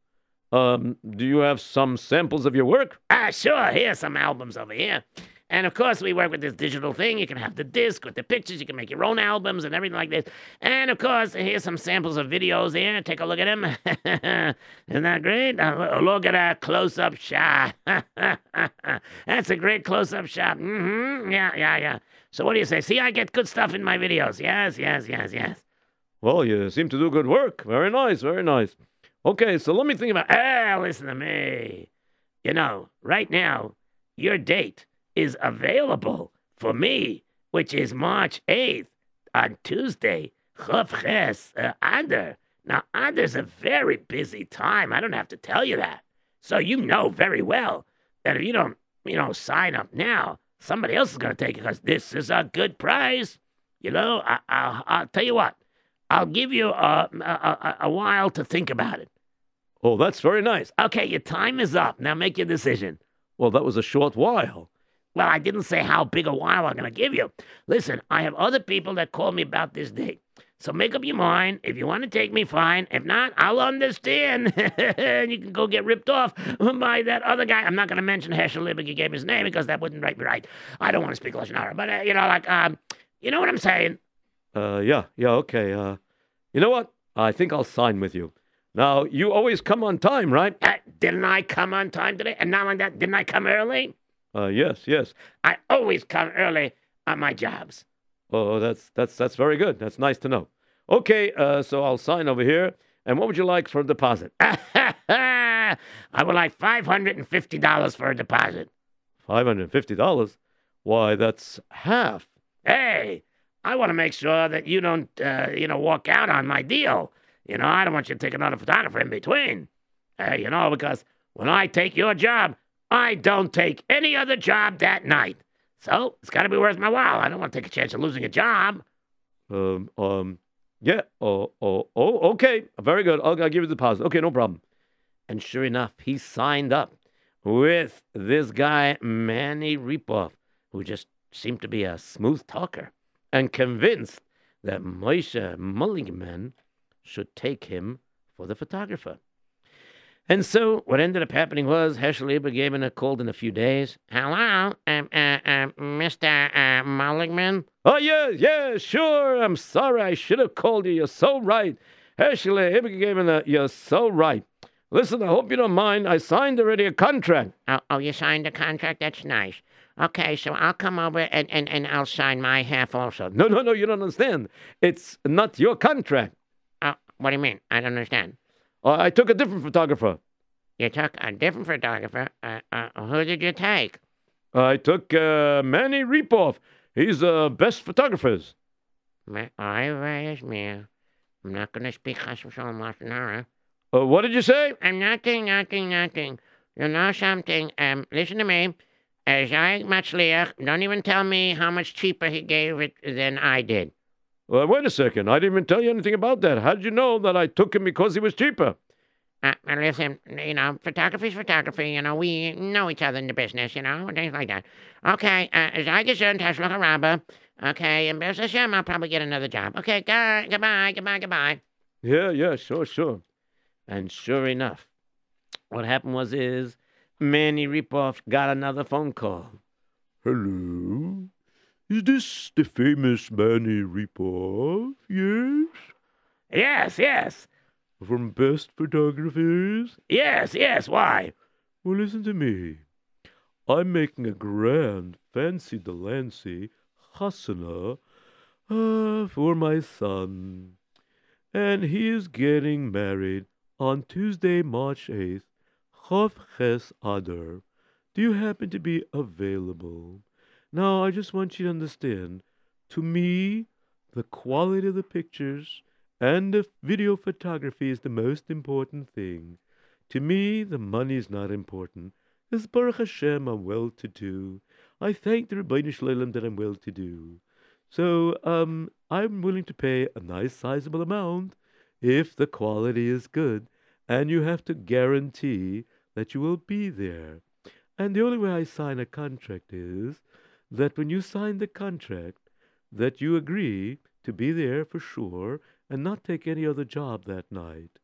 Um, do you have some samples of your work? Ah, sure. Here's some albums over here. And of course, we work with this digital thing. You can have the disc with the pictures. You can make your own albums and everything like this. And of course, here's some samples of videos here. Take a look at them. Isn't that great? Uh, look at that close up shot. That's a great close up shot. Mm-hmm. Yeah, yeah, yeah. So, what do you say? See, I get good stuff in my videos. Yes, yes, yes, yes. Well, you seem to do good work. Very nice, very nice. Okay, so let me think about. Ah, listen to me. You know, right now, your date is available for me, which is March 8th on Tuesday, Ches uh, Adar. Now, Adar's a very busy time. I don't have to tell you that. So you know very well that if you don't, you know, sign up now, somebody else is going to take it because this is a good price. You know, I, I, I'll tell you what. I'll give you a, a, a, a while to think about it. Oh, that's very nice. Okay, your time is up. Now make your decision. Well, that was a short while. Well, I didn't say how big a while I'm going to give you. Listen, I have other people that call me about this date. So make up your mind. If you want to take me, fine. If not, I'll understand. and you can go get ripped off by that other guy. I'm not going to mention Herschel Liebig. gave his name because that wouldn't be right. I don't want to speak Lashon Hara. But, uh, you know, like, um, you know what I'm saying? Uh, yeah, yeah, okay. Uh, you know what? I think I'll sign with you. Now, you always come on time, right? Uh, didn't I come on time today? And not like that, didn't I come early? Uh, yes, yes. I always come early on my jobs. Oh, that's that's that's very good. That's nice to know. Okay, uh, so I'll sign over here. And what would you like for a deposit? I would like $550 for a deposit. Five hundred fifty dollars. Why, that's half. Hey, I want to make sure that you don't, uh, you know, walk out on my deal. You know, I don't want you to take another photographer in between. Uh, you know, because when I take your job, I don't take any other job that night. So it's got to be worth my while. I don't want to take a chance of losing a job. Um, um, yeah. Oh, oh, oh. Okay. Very good. I'll, I'll give you the deposit. Okay, no problem. And sure enough, he signed up with this guy Manny Ripoff, who just seemed to be a smooth talker, and convinced that Moshe Mulligan should take him for the photographer. And so what ended up happening was Herschel a called in a few days. Hello, um, uh, uh, Mr. Uh, Mulligman? Oh, yes, yes, sure. I'm sorry. I should have called you. You're so right. Herschel a, you're so right. Listen, I hope you don't mind. I signed already a contract. Oh, oh, you signed a contract? That's nice. Okay, so I'll come over and, and, and I'll sign my half also. No, no, no, you don't understand. It's not your contract. Oh, what do you mean? I don't understand. Uh, I took a different photographer. You took a different photographer. Uh, uh, who did you take? I took uh, Manny Repoff. He's the best photographers. I raised me. I'm not going to speak lashon hara. Uh, what did you say? I'm nothing, nothing, nothing. You know something? Um, listen to me. As I Matzliach, don't even tell me how much cheaper he gave it than I did. Uh, wait a second. I didn't even tell you anything about that. How did you know that I took him because he was cheaper? Uh, and listen, you know, photography's photography. You know, we know each other in the business, you know, things like that. Okay, uh, as I gesund, Tesla Rabba. Okay, and Bez Hashem, I'll probably get another job. Okay, go, goodbye, goodbye, goodbye. Yeah, yeah, sure, sure. And sure enough, what happened was is Manny Ripoff got another phone call. Hello? Is this the famous Manny Repoff? Yes? Yes, yes, From Best Photographers? yes, yes. Why? Well, listen to me. I'm making a grand, fancy Delancey Hasana uh, for my son. And he is getting married on Tuesday, March 8th, Chav Ches Adar. Do you happen to be available? Now, I just want you to understand, to me, the quality of the pictures and the video photography is the most important thing. To me, the money is not important. Because Baruch Hashem, I'm well to do. I thank the Ribono Shel Olam that I'm well to do. So, um, I'm willing to pay a nice sizable amount if the quality is good, and you have to guarantee that you will be there. And the only way I sign a contract is that when you sign the contract, that you agree to be there for sure and not take any other job that night.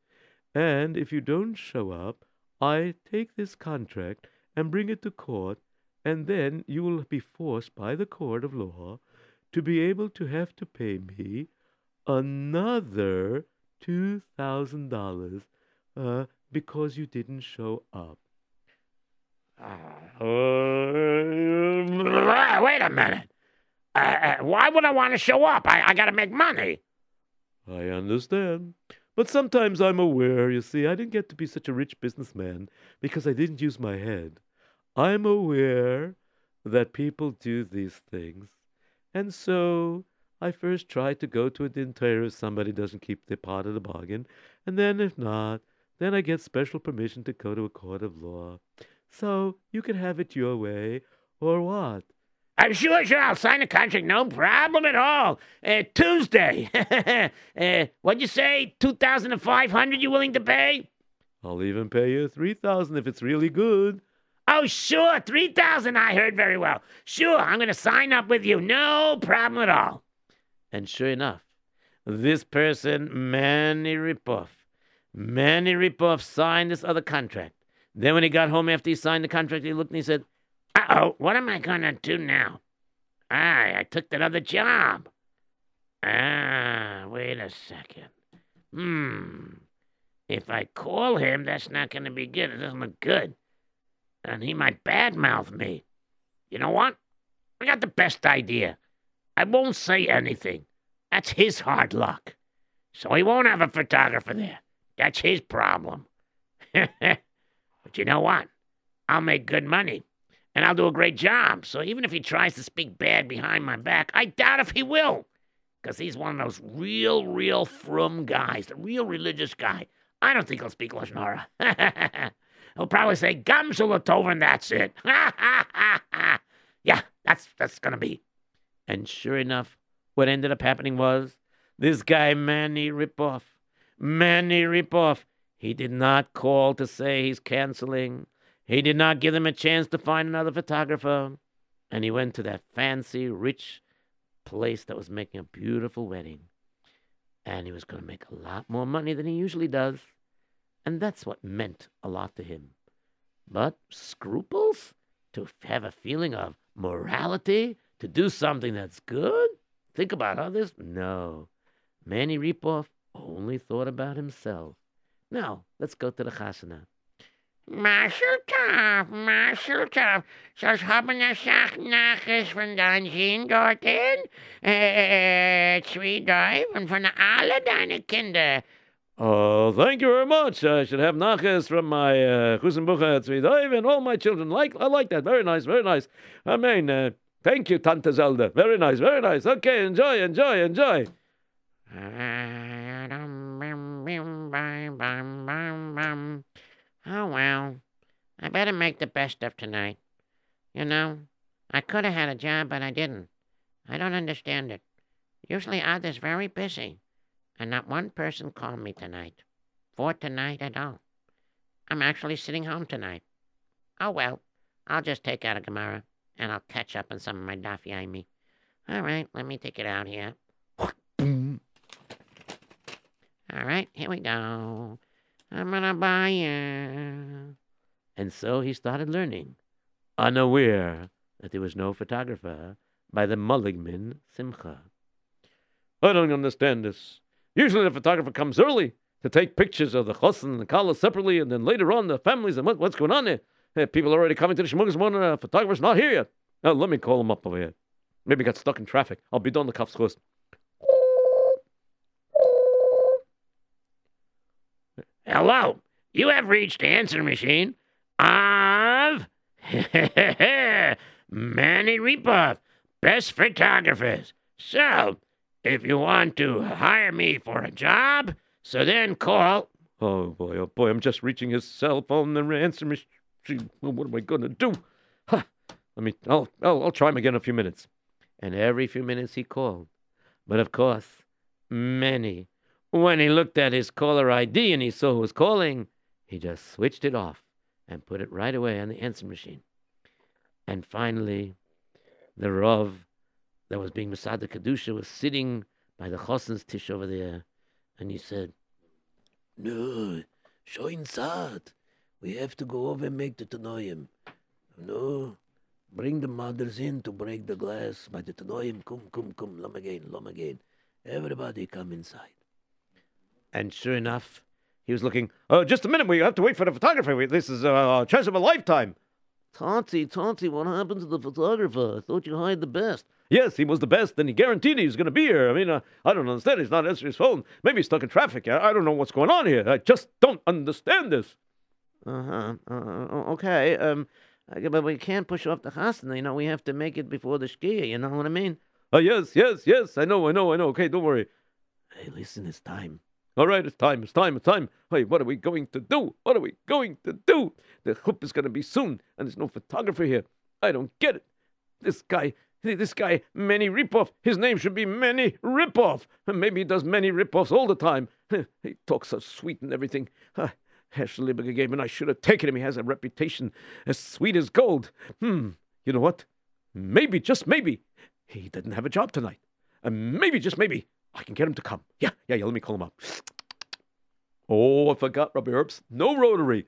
And if you don't show up, I take this contract and bring it to court, and then you will be forced by the court of law to be able to have to pay me another two thousand dollars uh, because you didn't show up. Uh, wait a minute. Uh, uh, why would I want to show up? I, I got to make money. I understand. But sometimes I'm aware, you see, I didn't get to be such a rich businessman because I didn't use my head. I'm aware that people do these things. And so I first try to go to a din Torah if somebody doesn't keep their part of the bargain. And then if not, then I get special permission to go to a court of law. So you can have it your way, or what? I'm sure, sure. I'll sign the contract. No problem at all. Uh, Tuesday. uh, what'd you say? Two thousand and five hundred. You willing to pay? I'll even pay you three thousand if it's really good. Oh, sure. Three thousand. I heard very well. Sure. I'm going to sign up with you. No problem at all. And sure enough, this person, Manny Ripoff, Manny Ripoff signed this other contract. Then when he got home after he signed the contract, he looked and he said, Uh oh. What am I going to do now? Ah, I took that other job. Ah, wait a second. Hmm. If I call him, that's not going to be good. It doesn't look good. And he might badmouth me. You know what? I got the best idea. I won't say anything. That's his hard luck. So he won't have a photographer there. That's his problem. but you know what? I'll make good money. And I'll do a great job. So even if he tries to speak bad behind my back, I doubt if he will. Because he's one of those real, real frum guys, the real religious guy. I don't think he'll speak Lashon Hara. he'll probably say Gamshul Tov and that's it. yeah, that's that's gonna be. and sure enough, what ended up happening was this guy, Manny Ripoff, Manny Ripoff, he did not call to say he's canceling. He did not give them a chance to find another photographer. And he went to that fancy, rich place that was making a beautiful wedding. And he was going to make a lot more money than he usually does. And that's what meant a lot to him. But scruples? To have a feeling of morality? To do something that's good? Think about others? No. Manny Ripoff only thought about himself. Now, let's go to the chasana. Mazel Tov, Mazel Tov, zoals hebben een zacht nachts vandaan zien dorthin. Eh, twee duiven van alle deine kinderen. Oh, thank you very much. I should have nachas from my uh, Chusenbucha Tzvidoiv and all my children. Like, I like that. Very nice, very nice. I mean, uh, thank you, Tante Zelda. Very nice, very nice. Okay, enjoy, enjoy, enjoy. Oh, well, I better make the best of tonight. You know, I could have had a job, but I didn't. I don't understand it. Usually others very busy, and not one person called me tonight. For tonight at all. I'm actually sitting home tonight. Oh, well, I'll just take out a Gemara, and I'll catch up on some of my Daf Yomi. All right, let me take it out here. All right, here we go. I'm gonna buy you. And so he started learning, unaware that there was no photographer by the Mulligman Simcha. I don't understand this. Usually the photographer comes early to take pictures of the chosn and the kala separately, and then later on the families and what, what's going on there. Hey, people are already coming to the shmugas one, uh, photographer's not here yet. Now, let me call him up over here. Maybe he got stuck in traffic. I'll be done the cuffs first. Hello, you have reached the answer machine of Manny Repoff, best photographers. So, if you want to hire me for a job, so then call. Oh boy, oh boy, I'm just reaching his cell phone the answer machine. What am I gonna do? Huh. Let me. I'll, I'll. I'll try him again in a few minutes. And every few minutes he called. But of course, Manny, when he looked at his caller ID and he saw who was calling, he just switched it off and put it right away on the answer machine. And finally, the Rav that was being mesader kiddushin was sitting by the Chossen's tish over there, and he said, No, shoin sad. We have to go over and make the Tanoim. No, bring the mothers in to break the glass by the Tanoim. Come, come, come, lom again, lom again. Everybody come inside. And sure enough, He was looking. Oh, just a minute. We have to wait for the photographer. This is a chance of a lifetime. Tonti, Tonti, what happened to the photographer? I thought you hired the best. Yes, he was the best, and he guaranteed he was going to be here. I mean, uh, I don't understand. He's not answering his phone. Maybe he's stuck in traffic. I, I don't know what's going on here. I just don't understand this. Uh-huh. Uh, okay. Um, I- but we can't push off the chasna. You know, we have to make it before the shkia. You know what I mean? Uh, yes, yes, yes. I know, I know, I know. Okay, don't worry. Hey, listen, it's time. All right, it's time, it's time, it's time. Hey, what are we going to do? What are we going to do? The hoop is going to be soon, and there's no photographer here. I don't get it. This guy, this guy, Manny Ripoff, his name should be Manny Ripoff. Maybe he does many ripoffs all the time. He talks so sweet and everything. Ah, Herr Schlibiger gave him, and I should have taken him. He has a reputation as sweet as gold. Hmm, you know what? Maybe, just maybe, he didn't have a job tonight. And maybe, just maybe, I can get him to come. Yeah, yeah, yeah, let me call him up. Oh, I forgot, Rabbi Erps. No rotary.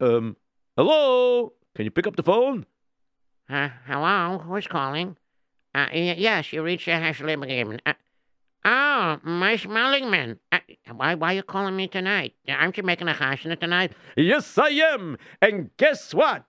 Um, hello? Can you pick up the phone? Uh, hello, who's calling? Uh, yes, you reached the hash Liebergeben. Uh, oh, my Schmelligman. Uh, why, why are you calling me tonight? Aren't you making a chashna tonight? Yes, I am. And guess what?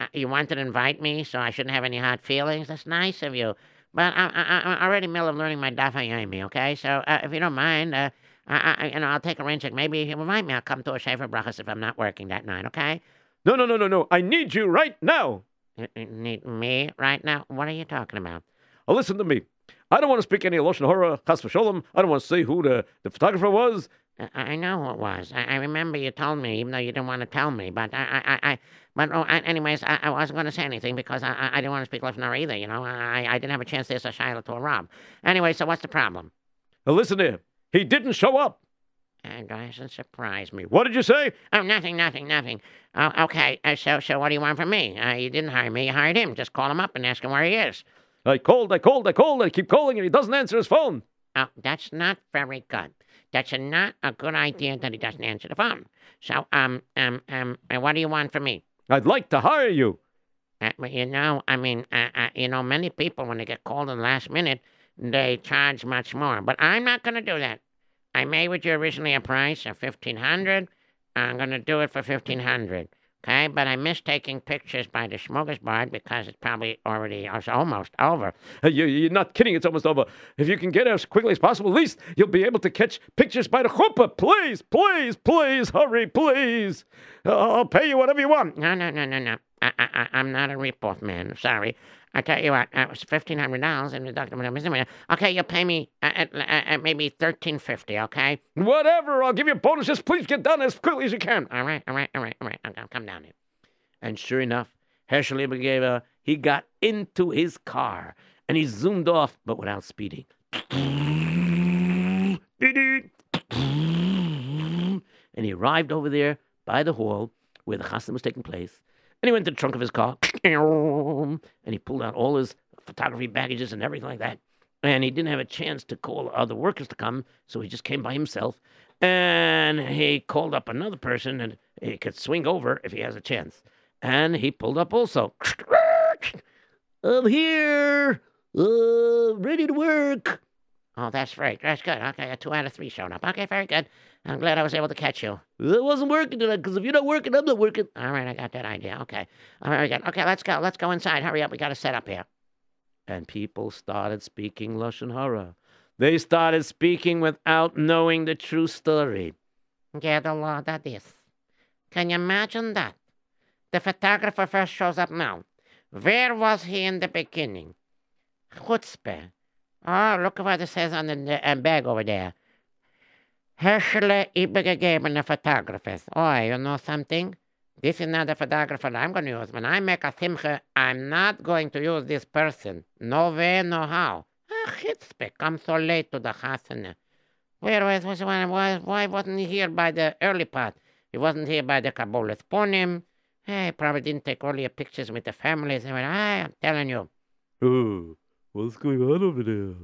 Uh, you wanted to invite me, so I shouldn't have any hard feelings. That's nice of you. But I, I, I'm already in the middle of learning my Daf Yomi, okay? So uh, if you don't mind, uh, I, I, you know, I'll take a check. Maybe you remind me, I'll come to a Sheva Brachas if I'm not working that night, okay? No, no, no, no, no. I need you right now. You, you need me right now? What are you talking about? Oh, listen to me. I don't want to speak any Lashon Hora, Chas v'sholem. I don't want to say who the, the photographer was. I, I know who it was. I, I remember you told me, even though you didn't want to tell me. But I, I, I, but oh, anyways, I, I wasn't going to say anything because I, I, didn't want to speak Lashon Hora either. You know, I, I didn't have a chance to say shaila to a Rob. Anyway, so what's the problem? Now, listen here. He didn't show up. And doesn't surprise me. What did you say? Oh, nothing, nothing, nothing. Oh, okay. Uh, so, so what do you want from me? Uh, you didn't hire me. You hired him. Just call him up and ask him where he is. I called, I called, I called. I keep calling, and he doesn't answer his phone. Oh, that's not very good. That's a, not a good idea that he doesn't answer the phone. So, um, um, um, uh, what do you want from me? I'd like to hire you. Uh, you know, I mean, uh, uh, you know, many people when they get called in the last minute, they charge much more. But I'm not going to do that. I made with you originally a price of fifteen hundred. I'm gonna do it for fifteen hundred. Okay, but I miss taking pictures by the smorgasbord because it's probably already it's almost over. Uh, You, you're not kidding. It's almost over. If you can get as quickly as possible, at least you'll be able to catch pictures by the chuppah. Please, please, please, hurry, please. Uh, I'll pay you whatever you want. No, no, no, no, no. I, I, I- I'm not a ripoff man. Sorry. I tell you what, it was fifteen hundred dollars in the document. Okay, you'll pay me at, at, at maybe thirteen fifty. Okay. Whatever. I'll give you a bonus. Just please get done as quickly as you can. All right, all right, all right, all right. I'll, I'll come down here. And sure enough, Herschel Ebergeber, he got into his car and he zoomed off, but without speeding. And he arrived over there by the hall where the chassan was taking place. And he went to the trunk of his car and he pulled out all his photography baggages and everything like that. And he didn't have a chance to call other workers to come, so he just came by himself. And he called up another person and he could swing over if he has a chance. And he pulled up also. I'm here, uh, ready to work. Oh, that's great. That's good. Okay, two out of three showed up. Okay, very good. I'm glad I was able to catch you. It wasn't working tonight because if you're not working, I'm not working. All right, I got that idea. Okay. All right, very good. Okay, let's go. Let's go inside. Hurry up. We got to set up here. And people started speaking Lashon Hara. They started speaking without knowing the true story. Get a lot of this. Can you imagine that? The photographer first shows up now. Where was he in the beginning? Chutzpah. Oh, look at what it says on the uh, bag over there. Herschel übergegebene photographers. Oh, you know something? This is not the photographer I'm going to use. When I make a simcha, I'm not going to use this person. No way, no how. Ah, chutzpah. Come so late to the chasana. Where was, was, why, why wasn't he here by the early part? He wasn't here by the Kabbalah Ponim. Hey, probably didn't take all your pictures with the families. I ah, I'm telling you. Oh, what's going on over there?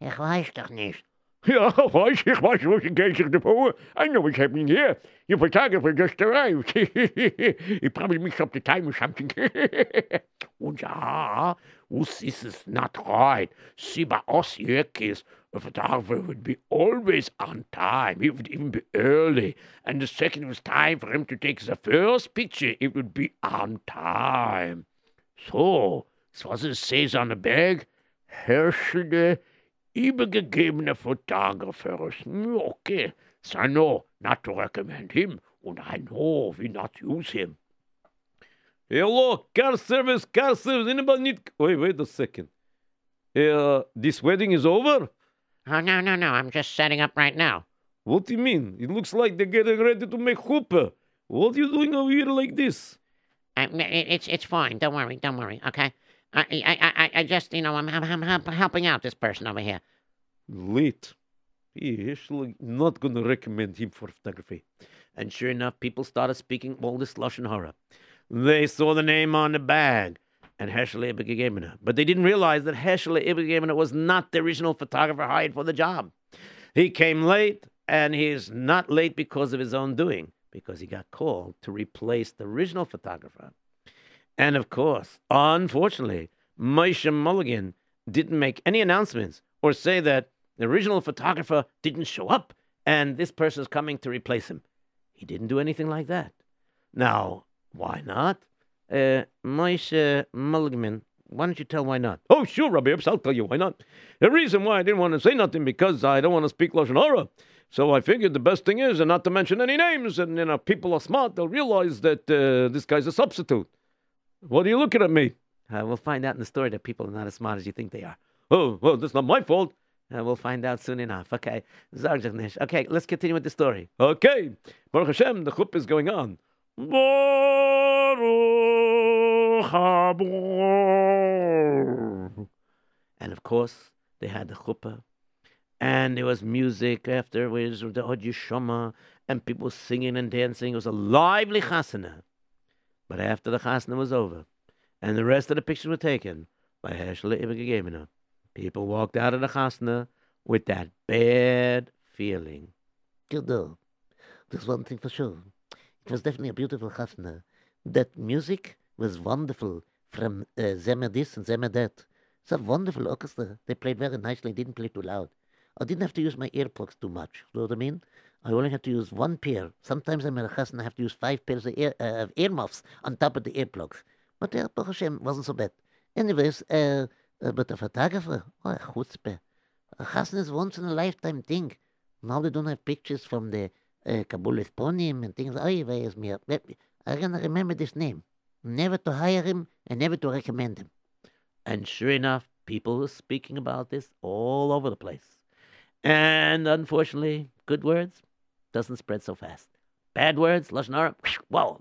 Ich weiß doch nicht. Yeah, weiß ich, weiß was engaged before. I know what's happening here. Your photographer just arrived. he probably mixed up the time or something. Und ja, us ist es not right. See, by us Yankees, a photographer would be always on time. He would even be early. And the second it was time for him to take the first picture, it would be on time. So, was it says on the bag. Herrscher der übergegebene Photographers. Okay, so I know not to recommend him, and I know we not use him. Hello, car service, car service. Anybody need? Wait, wait a second. Uh, this wedding is over. Oh, no, no, no. I'm just setting up right now. What do you mean? It looks like they're getting ready to make chuppah. What are you doing over here like this? It, it's it's fine. Don't worry. Don't worry. Okay. I I I, I- just you know I'm, I'm I'm helping out this person over here. Late. He actually not gonna recommend him for photography. And sure enough, people started speaking all this Lashon Hora. They saw the name on the bag and Herschel Ibergegebener. But they didn't realize that Herschel Ibergegebener was not the original photographer hired for the job. He came late, and he's not late because of his own doing, because he got called to replace the original photographer. And of course, unfortunately, Moshe Mulligan didn't make any announcements or say that the original photographer didn't show up and this person is coming to replace him. He didn't do anything like that. Now, why not? Uh, Moshe Mulligan, why don't you tell why not? Oh, sure, Rabbi I'll tell you why not. The reason why I didn't want to say nothing because I don't want to speak Lashon Hara. So I figured the best thing is, and not to mention any names, and you know, people are smart, they'll realize that uh, this guy's a substitute. What are you looking at me? Uh, we'll find out in the story that people are not as smart as you think they are. Oh, well, that's not my fault. Uh, we'll find out soon enough. Okay, Zarjanish. Okay, let's continue with the story. Okay, Baruch Hashem, the chuppah is going on. And of course, they had the chuppah, and there was music afterwards with the Od Yeshama, and people singing and dancing. It was a lively chasana. But after the chasana was over, and the rest of the pictures were taken by Herschel Ibergegebener, people walked out of the chasana with that bad feeling. You know, there's one thing for sure. It was definitely a beautiful chasna. That music was wonderful from uh, and Zemer that. It's a wonderful orchestra. They played very nicely, didn't play too loud. I didn't have to use my earplugs too much. You know what I mean? I only had to use one pair. Sometimes I'm in a and I have to use five pairs of, ear, uh, of earmuffs on top of the earplugs. But uh, Baruch Hashem, wasn't so bad. Anyways, uh, uh, but the photographer, oh, chutzpah. A chasna is once in a lifetime thing. Now they don't have pictures from the uh, Kabbalas Ponim and things. Oy, where's me? I'm gonna remember this name. Never to hire him and never to recommend him. And sure enough, people were speaking about this all over the place. And unfortunately, good words doesn't spread so fast. Bad words, lashon hora,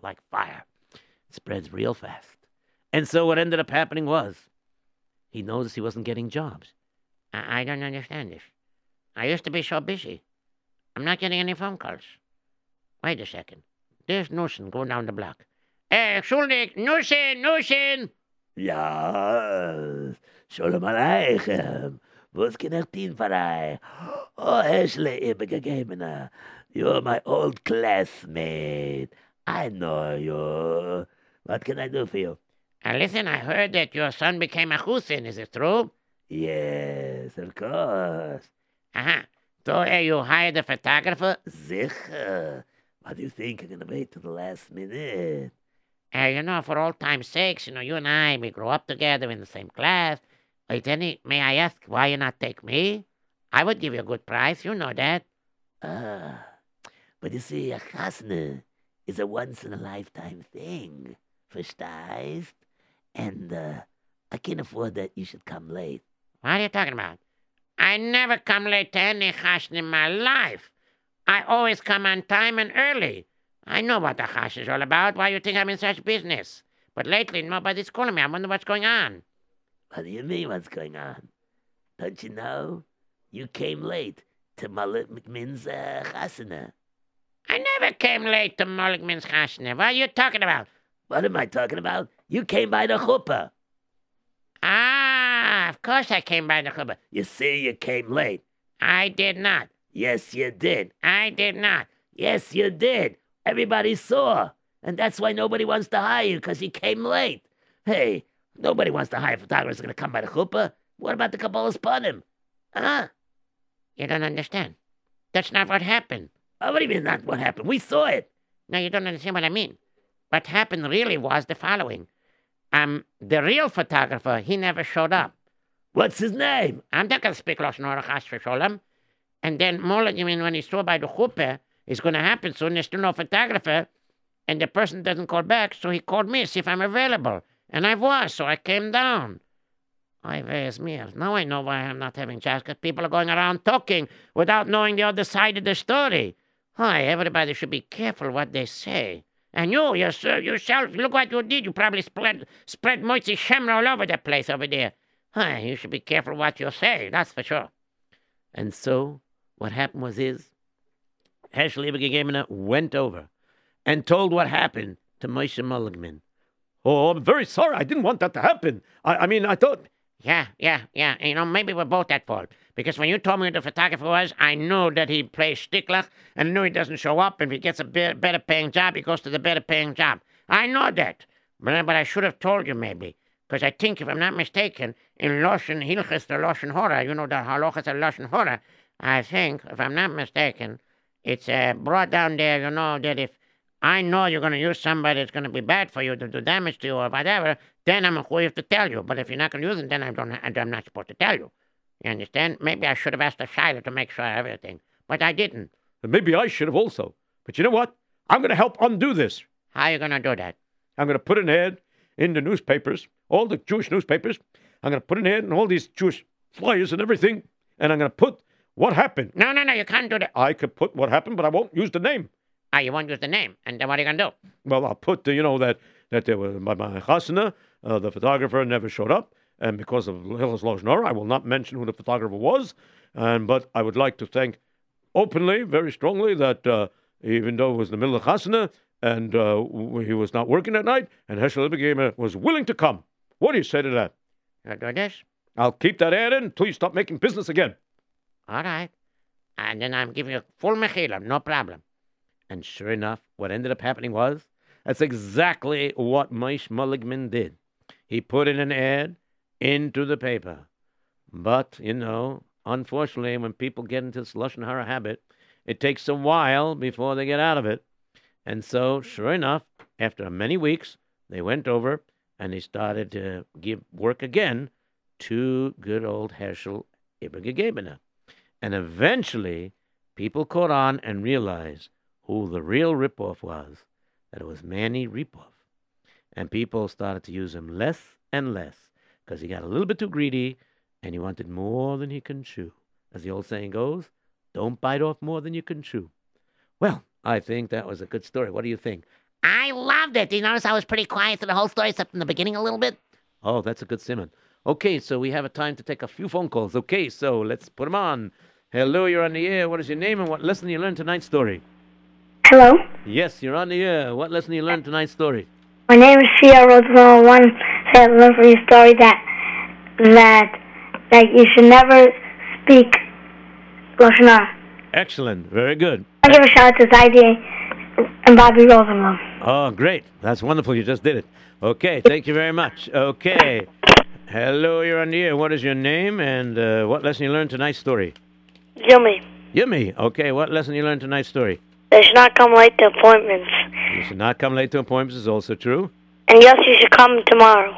like fire, it spreads real fast. And so what ended up happening was, he noticed he wasn't getting jobs. I, I don't understand this. I used to be so busy. I'm not getting any phone calls. Wait a second. There's Nussen going down the block. Eh, Entschuldig, Nussen, Nussen! Ja, Shalom Aleichem. Was kann ich tun für? Oh, Ashley, Ibergegebener. You're my old classmate. I know you. What can I do for you? Uh, listen, I heard that your son became a Husin. Is it true? Yes, of course. Uh-huh. So uh, you hired a photographer? Sicher. What do you think? I'm gonna wait till the last minute. Uh, you know, for old time's sakes, you know, you and I, we grew up together in the same class. Wait, any, may I ask why you not take me? I would give you a good price, you know that. Ah, but you see, a chasna is a once in a lifetime thing. Verstehst? And uh, I can't afford that you should come late. What are you talking about? I never come late to any chasna in my life. I always come on time and early. I know what the chash is all about. Why you think I'm in such business? But lately, nobody's calling me. I wonder what's going on. What do you mean, what's going on? Don't you know? You came late to Mulligman's uh, chasana. I never came late to Mulligman's chasna. What are you talking about? What am I talking about? You came by the chuppah. Ah, of course I came by the chuppah. You see, you came late. I did not. Yes, you did. I did not. Yes, you did. Everybody saw. And that's why nobody wants to hire you, because you came late. Hey, nobody wants to hire photographers going to come by the chuppah. What about the Kabbalas Panim? Huh? You don't understand. That's not what happened. Oh, what do you mean not what happened? We saw it. No, you don't understand what I mean. What happened really was the following. Um, the real photographer, he never showed up. What's his name? I'm not going to speak Chas v'Sholem. And then Mullah, you mean when he saw by the chuppah, it's going to happen soon. There's still no photographer, and the person doesn't call back, so he called me, to see if I'm available. And I was, so I came down. I where's me? Now I know why I'm not having jobs, because people are going around talking without knowing the other side of the story. Hi, everybody should be careful what they say. And you, yourself, yourself, look what you did. You probably spread spread Motzi Shem Ra all over the place over there. Hi, you should be careful what you say, that's for sure. And so what happened was is Herschel Ibergegebener went over and told what happened to Moshe Mulligman. Oh, I'm very sorry. I didn't want that to happen. I, I mean, I thought. Yeah, yeah, yeah. You know, maybe we're both at fault. Because when you told me who the photographer was, I knew that he plays stickler and knew he doesn't show up. And if he gets a be- better paying job, he goes to the better paying job. I know that. But, but I should have told you maybe. Because I think, if I'm not mistaken, in Loshen Hilchis, the Loshen Hora, you know the halachas of Loshen Hora, I think, if I'm not mistaken, it's uh, brought down there, you know, that if I know you're going to use somebody that's going to be bad for you to do damage to you or whatever, then I'm going to tell you. But if you're not going to use it, then I don't, I'm not supposed to tell you. You understand? Maybe I should have asked the shaila to make sure of everything, but I didn't. And maybe I should have also. But you know what? I'm going to help undo this. How are you going to do that? I'm going to put an ad in the newspapers, all the Jewish newspapers. I'm going to put an ad in all these Jewish flyers and everything, and I'm going to put what happened. No, no, no, you can't do that. I could put what happened, but I won't use the name. Ah, you won't use the name. And then what are you going to do? Well, I'll put, the, you know, that, that there was my, my chasana, uh, the photographer never showed up. And because of Hillis Lojnor, I will not mention who the photographer was. And But I would like to thank openly, very strongly, that uh, even though it was the middle of chasana and uh, he was not working that night, and Herschel Liebergamer was willing to come. What do you say to that? Do this? I'll keep that ad in until you stop making business again. All right. And then I'm giving you full mechila, no problem. And sure enough, what ended up happening was that's exactly what Moshe Mulligman did. He put in an ad into the paper. But, you know, unfortunately, when people get into this Lashon Hara habit, it takes a while before they get out of it. And so, sure enough, after many weeks, they went over and they started to give work again to good old Herschel Ibergegebener. And eventually, people caught on and realized who the real ripoff was, that it was Manny Ripoff. And people started to use him less and less because he got a little bit too greedy and he wanted more than he can chew. As the old saying goes, don't bite off more than you can chew. Well, I think that was a good story. What do you think? I loved it. Did you notice I was pretty quiet through the whole story, except in the beginning a little bit? Oh, that's a good simon. Okay, so we have a time to take a few phone calls. Okay, so let's put them on. Hello, you're on the air. What is your name and what lesson you learned tonight's story? Hello, Yes, you're on the air. What lesson you learned tonight's story? My name is Shia Roosevelt. One say I learned from your story that that that you should never speak Lashon Hara. Excellent. Very good. I give a shout out to Zaidi and Bobby Rosenblum. Oh, great. That's wonderful. You just did it. Okay, thank you very much. Okay. Hello, you're on the air. What is your name and uh, what lesson you learned tonight's story? Jimmy, Yummy. Okay, what lesson you learned tonight's story? They should not come late to appointments. You should not come late to appointments is also true. And yes, you should come tomorrow.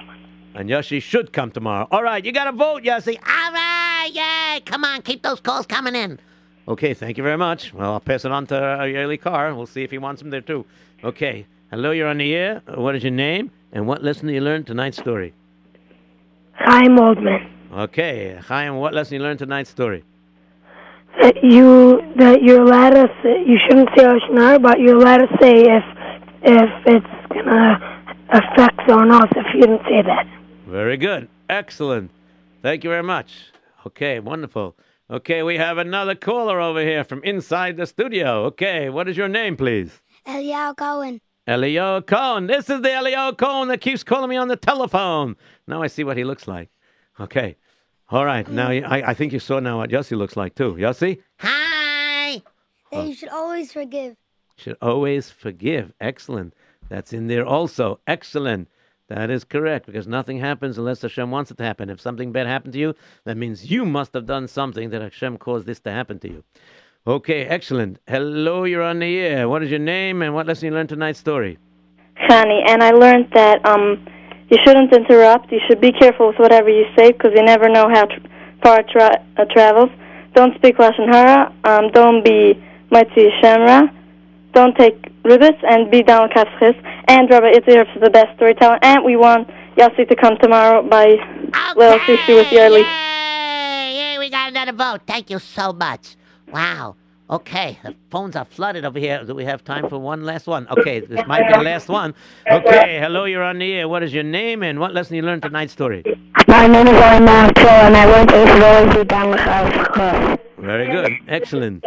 And Yoshi should come tomorrow. All right, you got to vote, Yossi. All right, yay! Come on, keep those calls coming in. Okay, thank you very much. Well, I'll pass it on to uh, Yaeli Carr. We'll see if he wants him there too. Okay. Hello, you're on the air. What is your name? And what lesson did you learn tonight's story? Chaim Oldman. Okay. Chaim, what lesson you learned tonight's story? That you that you're allowed to say, you shouldn't say Lashon Hara, but you're allowed to say if if it's gonna affect someone else if you didn't say that. Very good. Excellent. Thank you very much. Okay, wonderful. Okay, we have another caller over here from inside the studio. Okay, what is your name, please? Eliyahu Cohen. Elio Cohen. This is the Elio Cohen that keeps calling me on the telephone. Now I see what he looks like. Okay. All right. Now I, I think you saw now what Yossi looks like too. Yossi Hi. That you should always forgive. should always forgive. Excellent. That's in there also. Excellent. That is correct because nothing happens unless Hashem wants it to happen. If something bad happened to you, that means you must have done something that Hashem caused this to happen to you. Okay, excellent. Hello, you're on the air. What is your name and what lesson you learned tonight's story? Shani, and I learned that um, you shouldn't interrupt. You should be careful with whatever you say because you never know how tr- far it tra- uh, travels. Don't speak Lashon Hara. Um, don't be Mitzi Shemra. Don't take ribis and be down Katzchis. And Rabbi Yitzy is the best storyteller. And we want Yossi to come tomorrow by Little Sushi with Yerli. Yay! Yay, we got another vote. Thank you so much. Wow. Okay, the phones are flooded over here. Do we have time for one last one? Okay, this might be the last one. Okay, hello, you're on the air. What is your name and what lesson you learned tonight's story? My name is Owen and I learned that you should always be down with us. Very good. Excellent.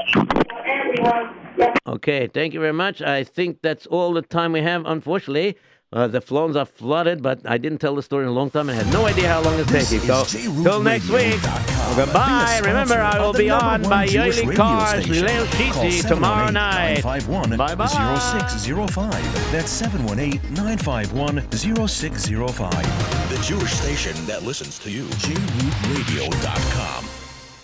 Okay, thank you very much. I think that's all the time we have, unfortunately. Uh, the phones are flooded, but I didn't tell the story in a long time and I had no idea how long it's This taking. So, JRootRadio.com. till next week. Be a Goodbye. Remember, I will of the be number on one by Jewish Yaeli radio Carr's station. Leil Call Shitzi tomorrow night. 718-951 Bye bye. 0605. That's 718-951-0605. The Jewish station that listens to you. JRootRadio.com.